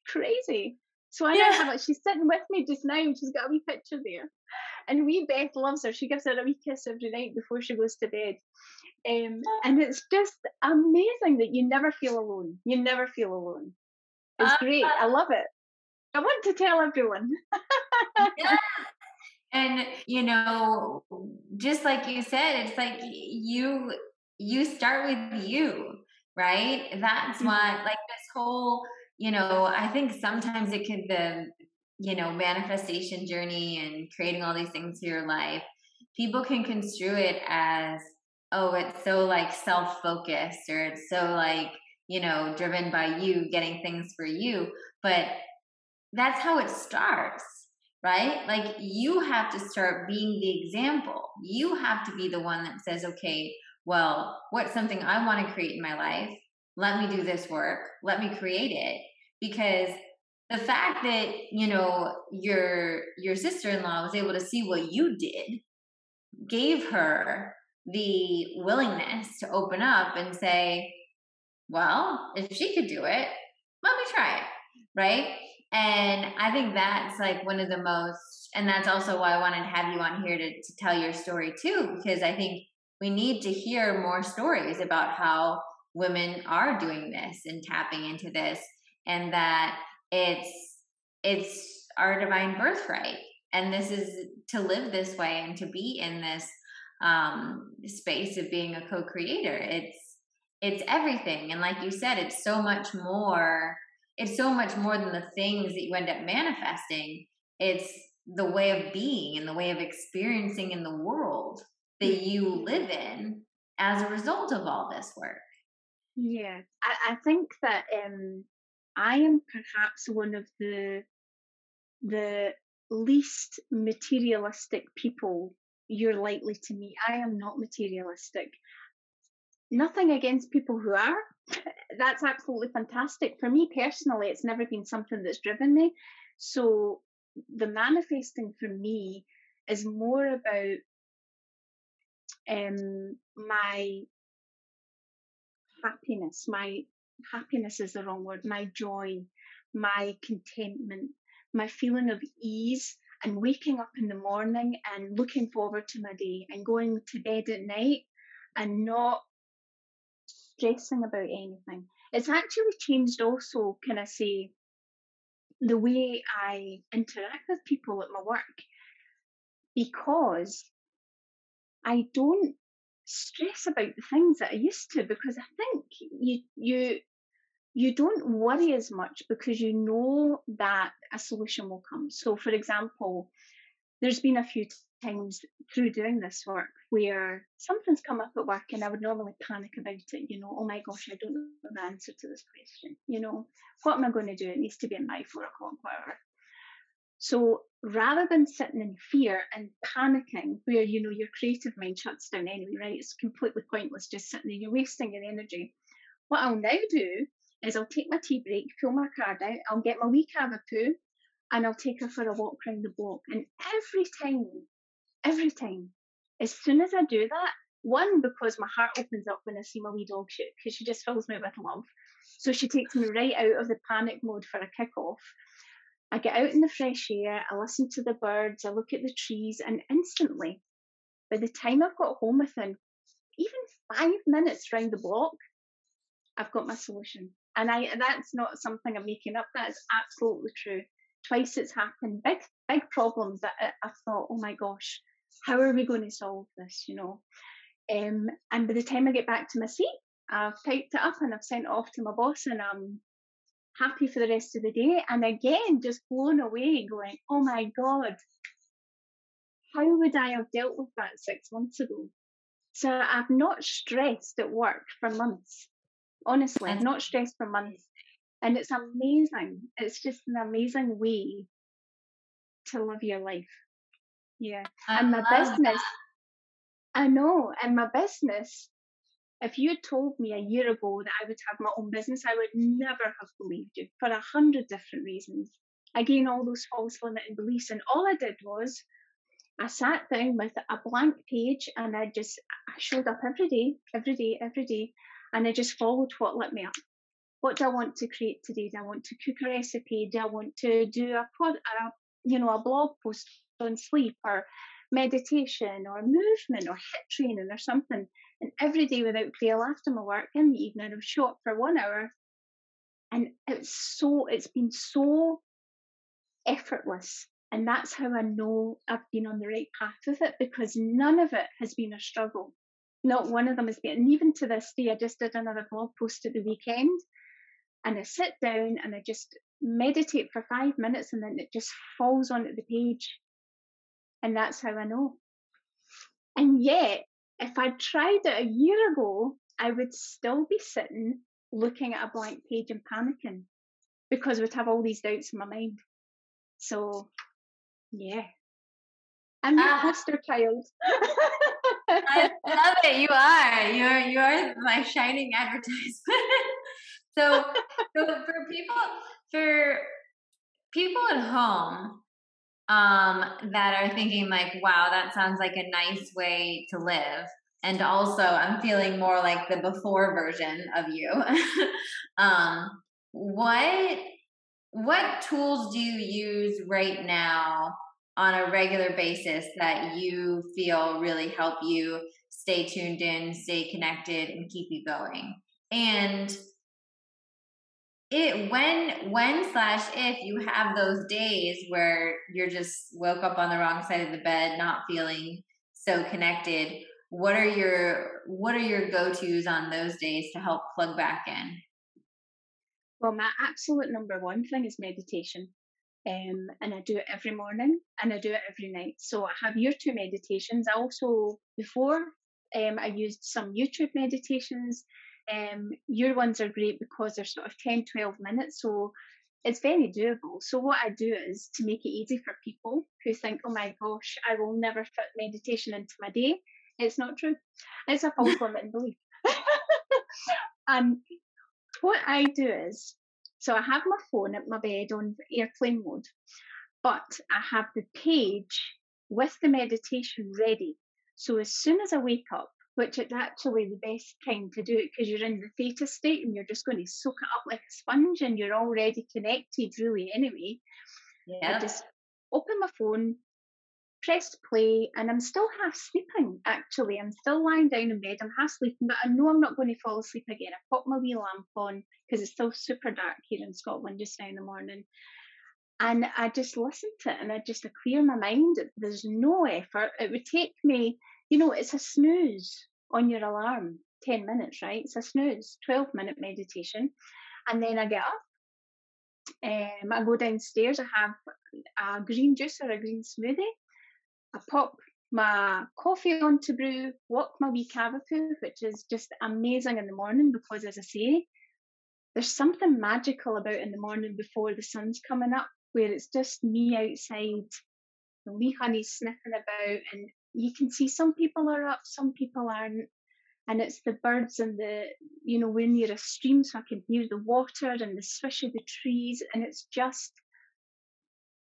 Crazy. So I yeah. have like she's sitting with me just now she's got a wee picture there. And wee Beth loves her. She gives her a wee kiss every night before she goes to bed. Um, and it's just amazing that you never feel alone. You never feel alone. It's great. I love it. I want to tell everyone.
yeah. And you know, just like you said, it's like you you start with you right? That's mm-hmm. what, like, this whole, you know, I think sometimes it could, the, you know, manifestation journey and creating all these things for your life, people can construe it as, oh, it's so like self focused or it's so like, you know, driven by you getting things for you. But that's how it starts, right? Like you have to start being the example. You have to be the one that says, okay, well, what's something I want to create in my life? Let me do this work. Let me create it. Because the fact that, you know, your your sister-in-law was able to see what you did gave her the willingness to open up and say, well, if she could do it, let me try it. Right. And I think that's like one of the most, and that's also why I wanted to have you on here to, to tell your story too, because I think we need to hear more stories about how women are doing this and tapping into this and that it's it's our divine birthright and this is to live this way and to be in this um space of being a co-creator it's it's everything and like you said it's so much more it's so much more than the things that you end up manifesting. It's the way of being and the way of experiencing in the world that you live in as a result of all this work.
Yeah, I, I think that um, I am perhaps one of the the least materialistic people you're likely to meet. I am not materialistic. Nothing against people who are. That's absolutely fantastic. For me personally, it's never been something that's driven me. So the manifesting for me is more about um, my happiness. My happiness is the wrong word. My joy, my contentment, my feeling of ease and waking up in the morning and looking forward to my day and going to bed at night and not stressing about anything. It's actually changed also, can I say, the way I interact with people at my work because I don't stress about the things that I used to because I think you you you don't worry as much because you know that a solution will come. So, for example, there's been a few times through doing this work where something's come up at work and I would normally panic about it, you know, oh my gosh, I don't know the answer to this question, you know, what am I going to do? It needs to be in my four o'clock, whatever. So rather than sitting in fear and panicking, where you know your creative mind shuts down anyway, right? It's completely pointless just sitting there, you're wasting your energy. What I'll now do is I'll take my tea break, pull my card out, I'll get my wee cavapoo, and I'll take her for a walk around the block. And every time, every time, as soon as I do that, one, because my heart opens up when I see my wee dog shoot, because she just fills me with love. So she takes me right out of the panic mode for a kick off. I get out in the fresh air, I listen to the birds, I look at the trees, and instantly, by the time I've got home within even five minutes round the block, I've got my solution. And I that's not something I'm making up. That is absolutely true. Twice it's happened. Big big problems that I, thought, oh my gosh, how are we going to solve this? You know. Um, and by the time I get back to my seat, I've typed it up and I've sent it off to my boss, and I'm happy for the rest of the day. And again, just blown away, going, oh my god, how would I have dealt with that six months ago? So I've not stressed at work for months. Honestly, I've not stressed for months. And it's amazing. It's just an amazing way to live your life. Yeah. I and my business, that. I know, and my business, if you had told me a year ago that I would have my own business, I would never have believed you for a hundred different reasons. Again, all those false limiting beliefs. And all I did was I sat down with a blank page and I just I showed up every day, every day, every day, and I just followed what lit me up. What do I want to create today? Do I want to cook a recipe? Do I want to do a, pod, a you know a blog post on sleep or meditation or movement or HIIT training or something? And every day without fail after my work in the evening, I would show up for one hour, and it's so it's been so effortless and that's how I know I've been on the right path with it because none of it has been a struggle. Not one of them has been. And even to this day, I just did another blog post at the weekend and I sit down and I just meditate for five minutes and then it just falls onto the page. And that's how I know. And yet, if I tried it a year ago, I would still be sitting looking at a blank page and panicking because I would have all these doubts in my mind. So yeah. I'm your uh, poster child.
I love it. You are. You're you are my shining advertisement. so, so for people for people at home um that are thinking like, wow, that sounds like a nice way to live. And also I'm feeling more like the before version of you. um what what tools do you use right now on a regular basis that you feel really help you stay tuned in, stay connected, and keep you going? And it when when slash if you have those days where you're just woke up on the wrong side of the bed not feeling so connected what are your what are your go-to's on those days to help plug back in
Well, my absolute number one thing is meditation. Um, and I do it every morning and I do it every night. So I have your two meditations. I also, before, um, I used some YouTube meditations. Um, your ones are great because they're sort of 10, 12 minutes. So it's very doable. So what I do is to make it easy for people who think, oh my gosh, I will never fit meditation into my day. It's not true. It's a false limiting belief. and what I do is, so I have my phone at my bed on airplane mode, but I have the page with the meditation ready. So as soon as I wake up, which is actually the best time to do it because you're in the theta state and you're just going to soak it up like a sponge and you're already connected really anyway. Yeah. I just open my phone, press play, and I'm still half sleeping actually. I'm still lying down in bed, I'm half sleeping, but I know I'm not going to fall asleep again. I pop my wee lamp on because it's still super dark here in Scotland just now in the morning. And I just listen to it and I just clear my mind. There's no effort. It would take me you know, it's a snooze on your alarm, 10 minutes, right? It's a snooze, 12 minute meditation. And then I get up, um, I go downstairs, I have a green juice or a green smoothie. I pop my coffee on to brew, walk my wee cavapoo, which is just amazing in the morning because, as I say, there's something magical about in the morning before the sun's coming up where it's just me outside, the wee honey sniffing about, and you can see some people are up, some people aren't. And it's the birds and the, you know, we're near a stream, so I can hear the water and the swish of the trees. And it's just,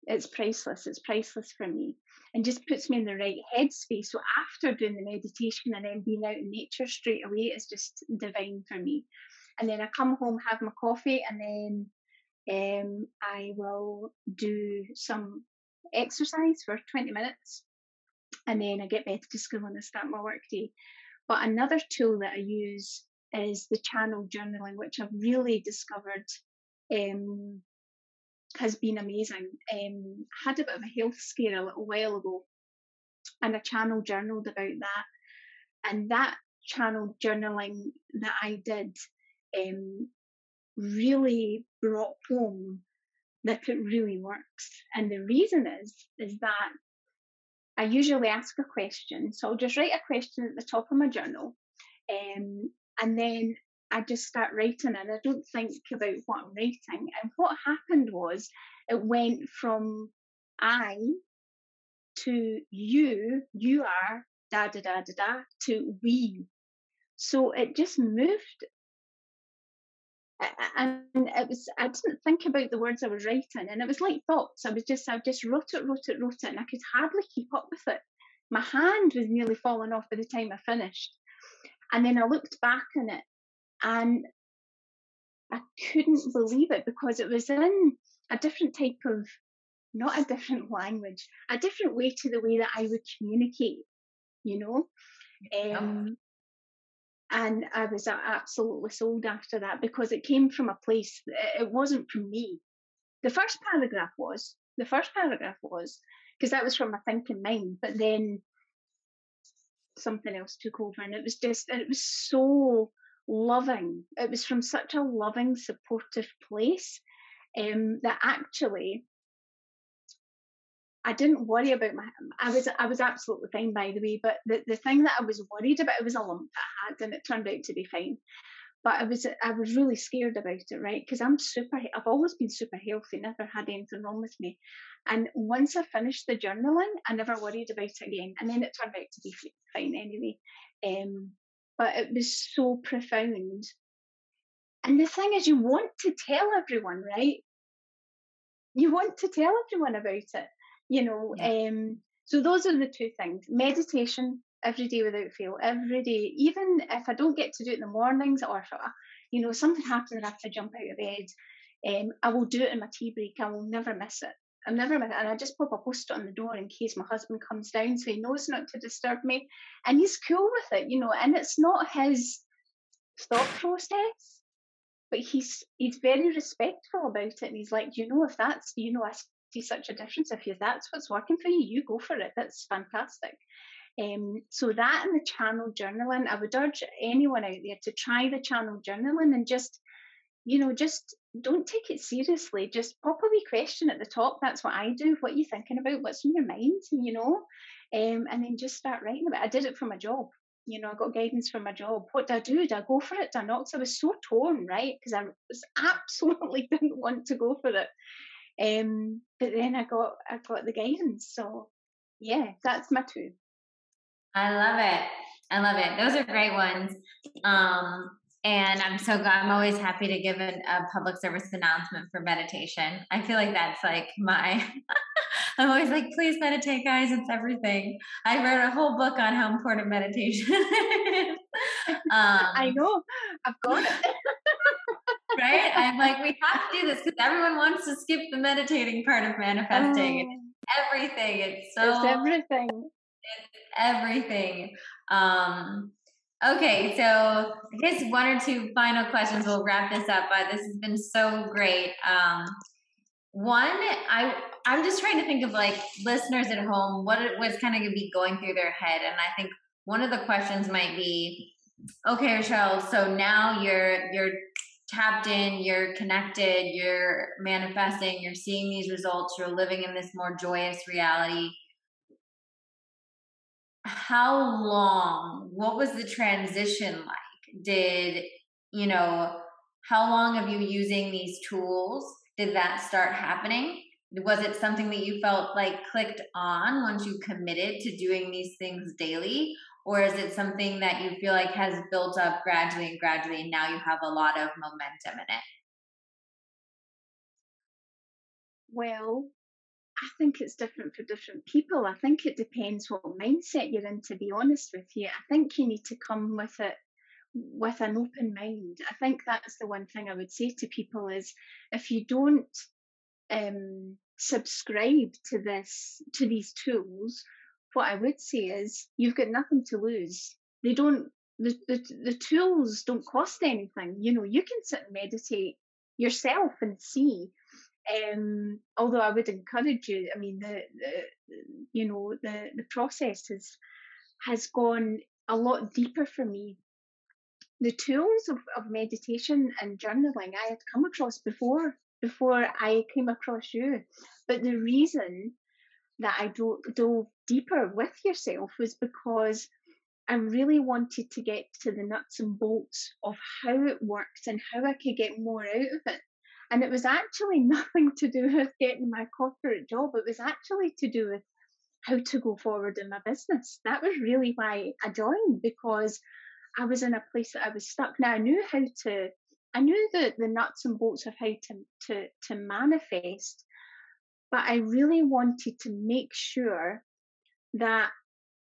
it's priceless. It's priceless for me and just puts me in the right headspace. So after doing the meditation and then being out in nature straight away is just divine for me. And then I come home, have my coffee, and then um, I will do some exercise for 20 minutes and then I get back to school and I start my work day. But another tool that I use is the channel journaling, which I've really discovered um, has been amazing. Um, had a bit of a health scare a little while ago, and I channel journaled about that. And that channel journaling that I did um, really brought home that it really works. And the reason is is that I usually ask a question. So I'll just write a question at the top of my journal. Um, and then I just start writing and I don't think about what I'm writing. And what happened was it went from I to you, you are, da da da da da, to we. So it just moved and it was I didn't think about the words I was writing, and it was like thoughts. I was just I just wrote it, wrote it, wrote it, and I could hardly keep up with it. My hand was nearly falling off by the time I finished, and then I looked back on it, and I couldn't believe it because it was in a different type of not a different language, a different way to the way that I would communicate, you know. Um, and I was absolutely sold after that because it came from a place, it wasn't from me. The first paragraph was, the first paragraph was, because that was from my thinking mind, but then something else took over and it was just, it was so loving. It was from such a loving, supportive place um, that actually I didn't worry about my. I was I was absolutely fine by the way, but the, the thing that I was worried about was a lump that I had, and it turned out to be fine. But I was I was really scared about it, right? Because I'm super. I've always been super healthy, never had anything wrong with me. And once I finished the journaling, I never worried about it again. And then it turned out to be fine anyway. Um, but it was so profound. And the thing is, you want to tell everyone, right? You want to tell everyone about it you know yeah. um so those are the two things. Meditation every day without fail every day. Even if i don't get to do it in the mornings or if I, you know something happens and i have to jump out of bed um, i will do it in my tea break. I will never miss it. I'm never miss it. And i just pop a post on the door in case my husband comes down so he knows not to disturb me. And he's cool with it you know and it's not his thought process but he's he's very respectful about it. And he's like you know if that's you know I see such a difference. If you that's what's working for you, you go for it. That's fantastic. Um, so that and the channel journaling, I would urge anyone out there to try the channel journaling and just, you know, just don't take it seriously. Just pop a wee question at the top. That's what I do. What are you thinking about? What's in your mind? You know, um, and then just start writing about. It. I did it for my job. You know, I got guidance for my job. What do I do? Do I go for it? Do I not? So I was so torn, right? Because I was absolutely didn't want to go for it. Um, but then I got I got the guidance. So yeah, that's my two.
I love it. I love it. Those are great ones. Um, and I'm so glad. I'm always happy to give a, a public service announcement for meditation. I feel like that's like my. I'm always like, please meditate, guys. It's everything. I wrote a whole book on how important meditation is.
Um, I know. I've got it.
Right? I'm like, we have to do this because everyone wants to skip the meditating part of manifesting. It's everything. It's so.
It's everything.
It's everything. Um, okay, so I guess one or two final questions. We'll wrap this up. But this has been so great. Um, one, I I'm just trying to think of like listeners at home. What it was kind of going to be going through their head, and I think one of the questions might be, okay, Rochelle. So now you're you're tapped in, you're connected, you're manifesting, you're seeing these results, you're living in this more joyous reality. How long what was the transition like? Did you know how long of you using these tools did that start happening? Was it something that you felt like clicked on once you committed to doing these things daily or is it something that you feel like has built up gradually and gradually and now you have a lot of momentum in it
well I think it's different for different people. I think it depends what mindset you're in, to be honest with you. I think you need to come with it with an open mind. I think that's the one thing I would say to people is if you don't um, subscribe to this to these tools, what I would say is you've got nothing to lose. They don't the, the, the tools don't cost anything. You know, you can sit and meditate yourself and see um, although I would encourage you, I mean, the, the you know the the process has has gone a lot deeper for me. The tools of, of meditation and journaling I had come across before before I came across you, but the reason that I dove, dove deeper with yourself was because I really wanted to get to the nuts and bolts of how it works and how I could get more out of it. And it was actually nothing to do with getting my corporate job. It was actually to do with how to go forward in my business. That was really why I joined because I was in a place that I was stuck. Now I knew how to, I knew the, the nuts and bolts of how to, to, to manifest, but I really wanted to make sure that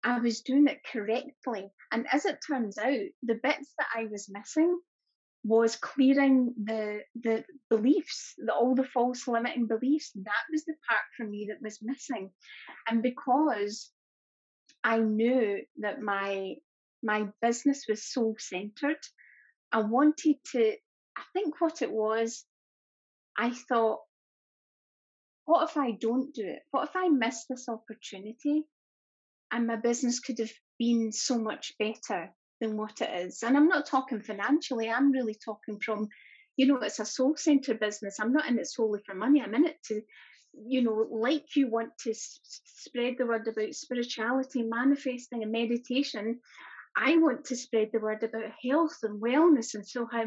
I was doing it correctly. And as it turns out, the bits that I was missing was clearing the the beliefs, the, all the false limiting beliefs. That was the part for me that was missing, and because I knew that my my business was soul centered, I wanted to. I think what it was, I thought, what if I don't do it? What if I miss this opportunity? And my business could have been so much better than what it is. And I'm not talking financially, I'm really talking from, you know, it's a soul center business. I'm not in it solely for money, I'm in it to, you know, like you want to s- spread the word about spirituality, manifesting, and meditation. I want to spread the word about health and wellness and so how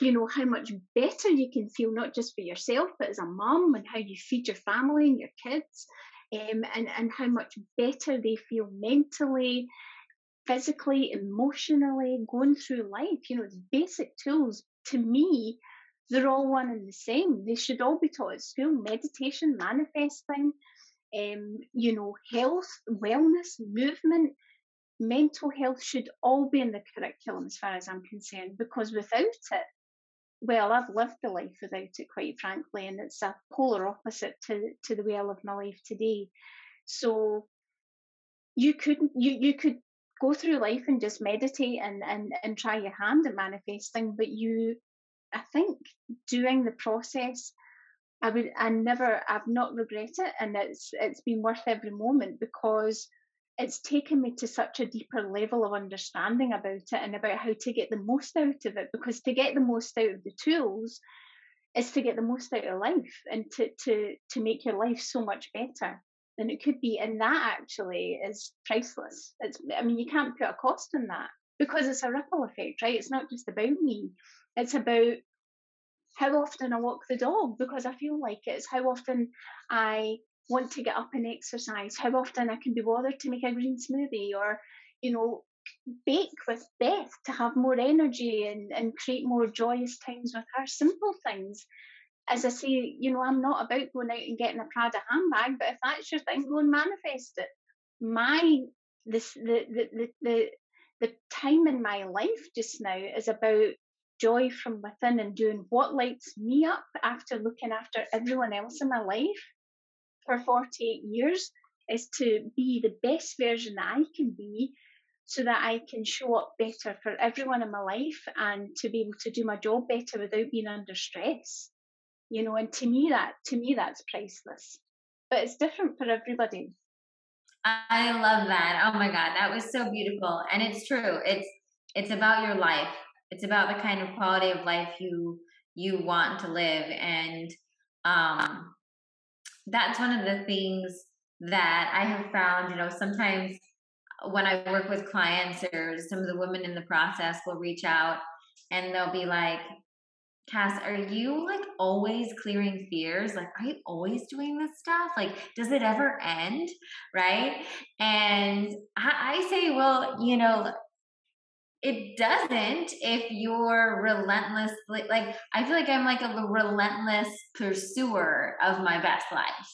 you know how much better you can feel not just for yourself but as a mum and how you feed your family and your kids um, and and how much better they feel mentally physically, emotionally, going through life. You know, it's basic tools. To me, they're all one and the same. They should all be taught at school. Meditation, manifesting, um, you know, health, wellness, movement, mental health should all be in the curriculum as far as I'm concerned. Because without it, well, I've lived the life without it, quite frankly, and it's a polar opposite to to the way I live my life today. So you couldn't you you could go through life and just meditate and, and, and try your hand at manifesting. But you, I think, doing the process, I would, I never, I've not regret it, and it's it's been worth every moment because it's taken me to such a deeper level of understanding about it and about how to get the most out of it. Because to get the most out of the tools, is to get the most out of life and to to to make your life so much better than it could be. And that actually is priceless. It's I mean you can't put a cost on that because it's a ripple effect, right? It's not just about me. It's about how often I walk the dog because I feel like it. It's how often I want to get up and exercise, how often I can be bothered to make a green smoothie or, you know, bake with Beth to have more energy and, and create more joyous times with her. Simple things. As I say, you know, I'm not about going out and getting a Prada handbag, but if that's your thing, go and manifest it. My this the the the the, the time in my life just now is about joy from within and doing what lights me up after looking after everyone else in my life for 48 years is to be the best version that I can be so that I can show up better for everyone in my life and to be able to do my job better without being under stress. You know, and to me that to me that's priceless. But it's different for everybody.
I love that. Oh my God, that was so beautiful. And it's true. It's it's about your life. It's about the kind of quality of life you you want to live. And um that's one of the things that I have found, you know, sometimes when I work with clients or some of the women in the process will reach out and they'll be like, Cass, are you like always clearing fears? Like, are you always doing this stuff? Like, does it ever end? Right. And I, I say, well, you know, it doesn't if you're relentlessly like i feel like i'm like a relentless pursuer of my best life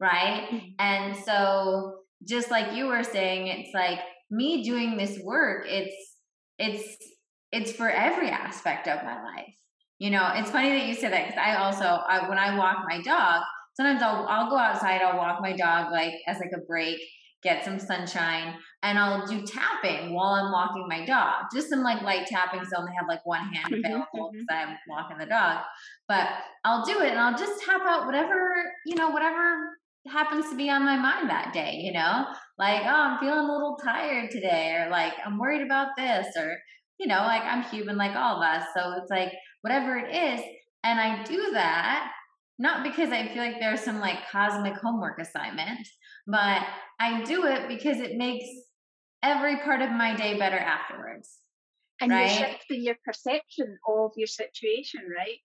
right mm-hmm. and so just like you were saying, it's like me doing this work, it's it's it's for every aspect of my life. You know, it's funny that you said that because I also I, when I walk my dog, sometimes I'll I'll go outside, I'll walk my dog like as like a break, get some sunshine, and I'll do tapping while I'm walking my dog. Just some like light tapping, so I only have like one hand mm-hmm, available because mm-hmm. I'm walking the dog. But I'll do it and I'll just tap out whatever, you know, whatever happens to be on my mind that day, you know? Like, oh, I'm feeling a little tired today, or like, I'm worried about this, or, you know, like I'm human like all of us. So it's like, whatever it is. And I do that not because I feel like there's some like cosmic homework assignment, but I do it because it makes every part of my day better afterwards.
And right? you're shifting your perception of your situation, right?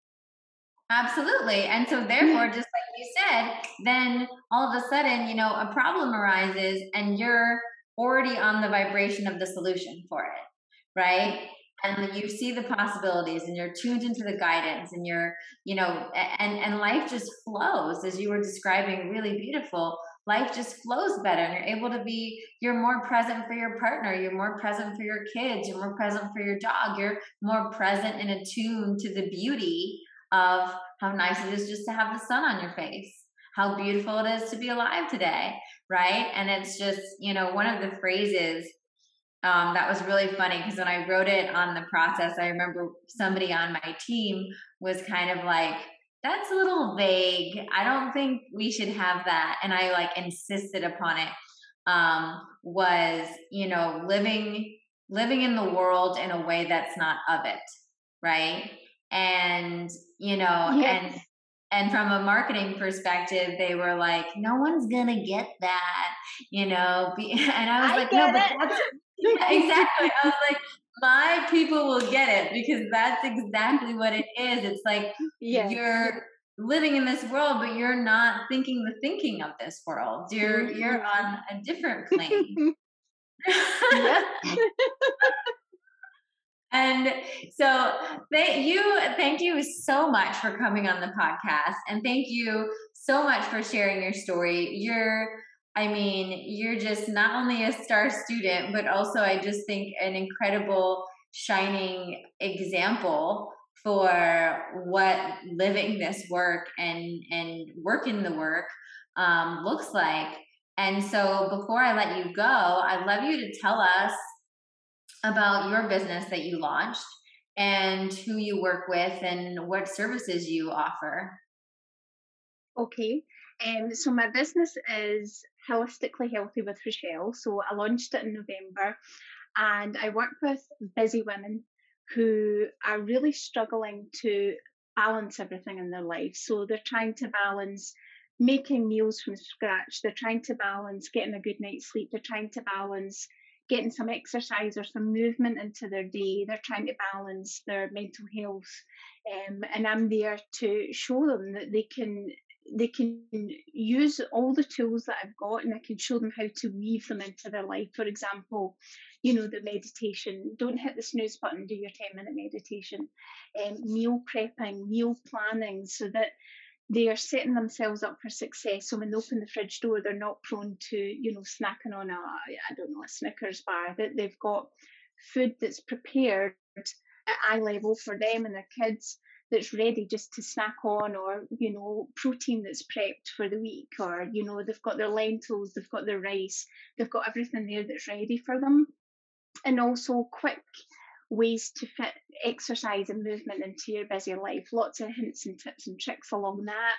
Absolutely. And so, therefore, just like you said, then all of a sudden, you know, a problem arises and you're already on the vibration of the solution for it, right? And you see the possibilities and you're tuned into the guidance and you're, you know, and, and life just flows as you were describing really beautiful. Life just flows better and you're able to be, you're more present for your partner, you're more present for your kids, you're more present for your dog, you're more present and attuned to the beauty of how nice it is just to have the sun on your face, how beautiful it is to be alive today, right? And it's just, you know, one of the phrases um, that was really funny because when I wrote it on the process, I remember somebody on my team was kind of like, that's a little vague. I don't think we should have that. And I like insisted upon it. Um, was, you know, living living in the world in a way that's not of it, right? and you know yes. and and from a marketing perspective they were like no one's gonna get that you know and i was I like no but that's exactly i was like my people will get it because that's exactly what it is it's like yes. you're living in this world but you're not thinking the thinking of this world you're mm-hmm. you're on a different plane And so thank you, thank you so much for coming on the podcast. And thank you so much for sharing your story. You're, I mean, you're just not only a star student, but also I just think an incredible, shining example for what living this work and and working the work um, looks like. And so before I let you go, I'd love you to tell us about your business that you launched and who you work with and what services you offer.
Okay. Um, so my business is holistically healthy with Rochelle. So I launched it in November and I work with busy women who are really struggling to balance everything in their life. So they're trying to balance making meals from scratch. They're trying to balance getting a good night's sleep. They're trying to balance getting some exercise or some movement into their day. They're trying to balance their mental health. Um, and I'm there to show them that they can they can use all the tools that I've got and I can show them how to weave them into their life. For example, you know, the meditation, don't hit the snooze button, do your 10 minute meditation, um, meal prepping, meal planning, so that they are setting themselves up for success. So when they open the fridge door, they're not prone to, you know, snacking on a, I don't know, a Snickers bar, that they've got food that's prepared at eye level for them and their kids that's ready just to snack on or you know protein that's prepped for the week or you know they've got their lentils they've got their rice they've got everything there that's ready for them. And also quick ways to fit exercise and movement into your busy life. Lots of hints and tips and tricks along that.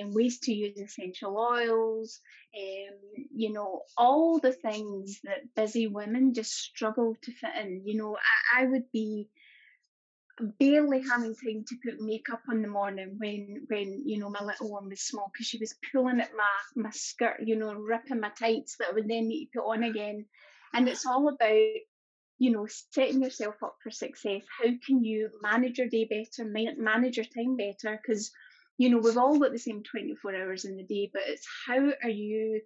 Um, ways to use essential oils, um, you know, all the things that busy women just struggle to fit in. You know, I, I would be barely having time to put makeup on the morning when when you know my little one was small because she was pulling at my my skirt you know ripping my tights that I would then need to put on again. And it's all about you know setting yourself up for success. How can you manage your day better manage your time better? Because you know we've all got the same 24 hours in the day but it's how are you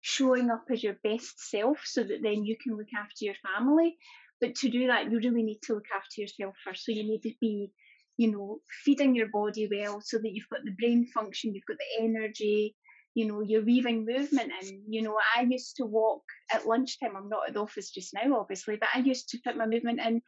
showing up as your best self so that then you can look after your family but to do that, you really need to look after yourself first. So you need to be, you know, feeding your body well so that you've got the brain function, you've got the energy, you know, you're weaving movement in. You know, I used to walk at lunchtime. I'm not at the office just now, obviously, but I used to fit my movement in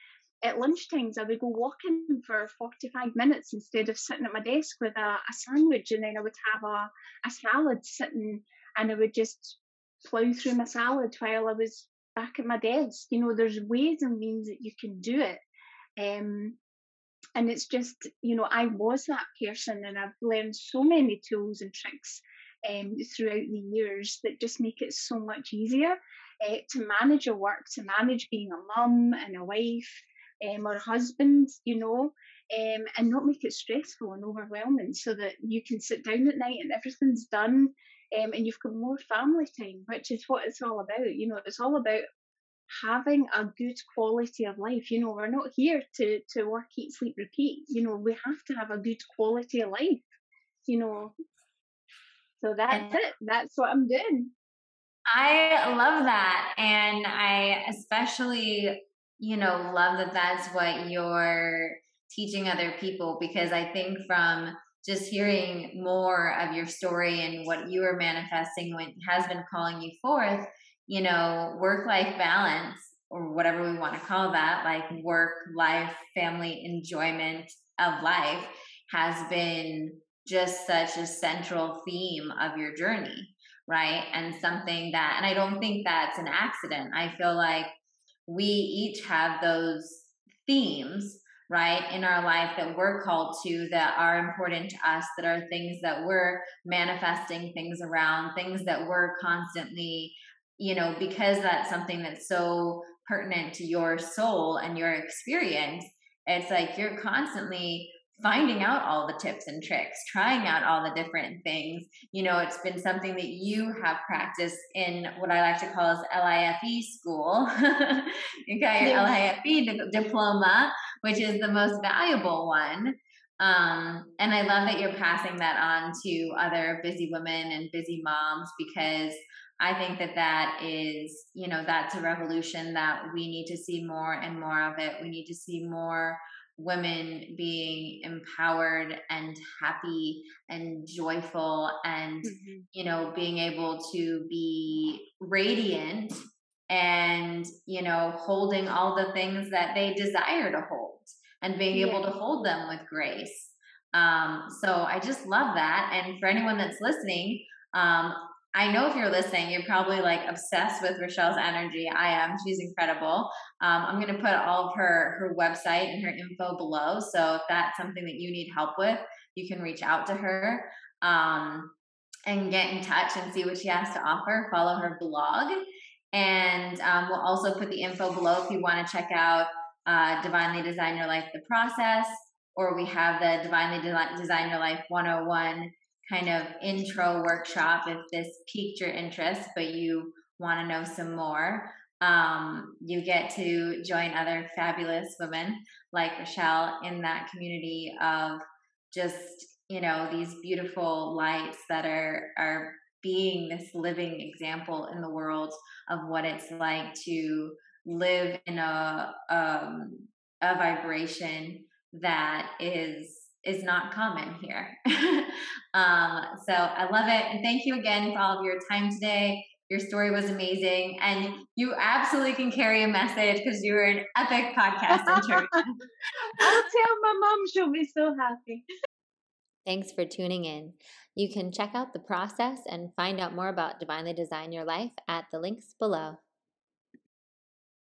at lunchtimes. I would go walking for 45 minutes instead of sitting at my desk with a, a sandwich, and then I would have a, a salad sitting and I would just plow through my salad while I was back at my desk. You know, there's ways and means that you can do it. Um, and it's just, you know, I was that person and I've learned so many tools and tricks um, throughout the years that just make it so much easier uh, to manage your work, to manage being a mum and a wife um, or a husband, you know, um, and not make it stressful and overwhelming so that you can sit down at night and everything's done um, and you've got more family time, which is what it's all about. You know, it's all about having a good quality of life. You know, we're not here to to work, eat, sleep, repeat. You know, we have to have a good quality of life. You know, so that's it. That's what I'm doing.
I love that, and I especially, you know, love that that's what you're teaching other people because I think from just hearing more of your story and what you are manifesting what has been calling you forth you know work life balance or whatever we want to call that like work life family enjoyment of life has been just such a central theme of your journey right? And something that and i don't think that's an accident. I feel like we each have those themes right, in our life that we're called to that are important to us, that are things that we're manifesting things around, things that we're constantly, you know, because that's something that's so pertinent to your soul and your experience. It's like you're constantly finding out all the tips and tricks, trying out all the different things. You know, it's been something that you have practiced in what I like to call as LIFE school. you got your. LIFE diploma, which is the most valuable one. Um, and I love that you're passing that on to other busy women and busy moms because I think that that is, you know, that's a revolution that we need to see more and more of it. We need to see more women being empowered and happy and joyful and mm-hmm. you know being able to be radiant and you know holding all the things that they desire to hold and being yeah. able to hold them with grace um, so i just love that and for anyone that's listening um, I know if you're listening, you're probably like obsessed with Rochelle's energy. I am. She's incredible. Um, I'm going to put all of her her website and her info below. So if that's something that you need help with, you can reach out to her um, and get in touch and see what she has to offer. Follow her blog, and um, we'll also put the info below if you want to check out uh, Divinely Design Your Life: The Process or we have the Divinely Design Your Life 101 kind of intro workshop if this piqued your interest, but you want to know some more. Um, you get to join other fabulous women like Rochelle in that community of just you know these beautiful lights that are are being this living example in the world of what it's like to live in a um, a vibration that is is not common here. um, so I love it, and thank you again for all of your time today. Your story was amazing, and you absolutely can carry a message because you were an epic podcast interview.
I'll tell my mom; she'll be so happy.
Thanks for tuning in. You can check out the process and find out more about Divinely Design Your Life at the links below.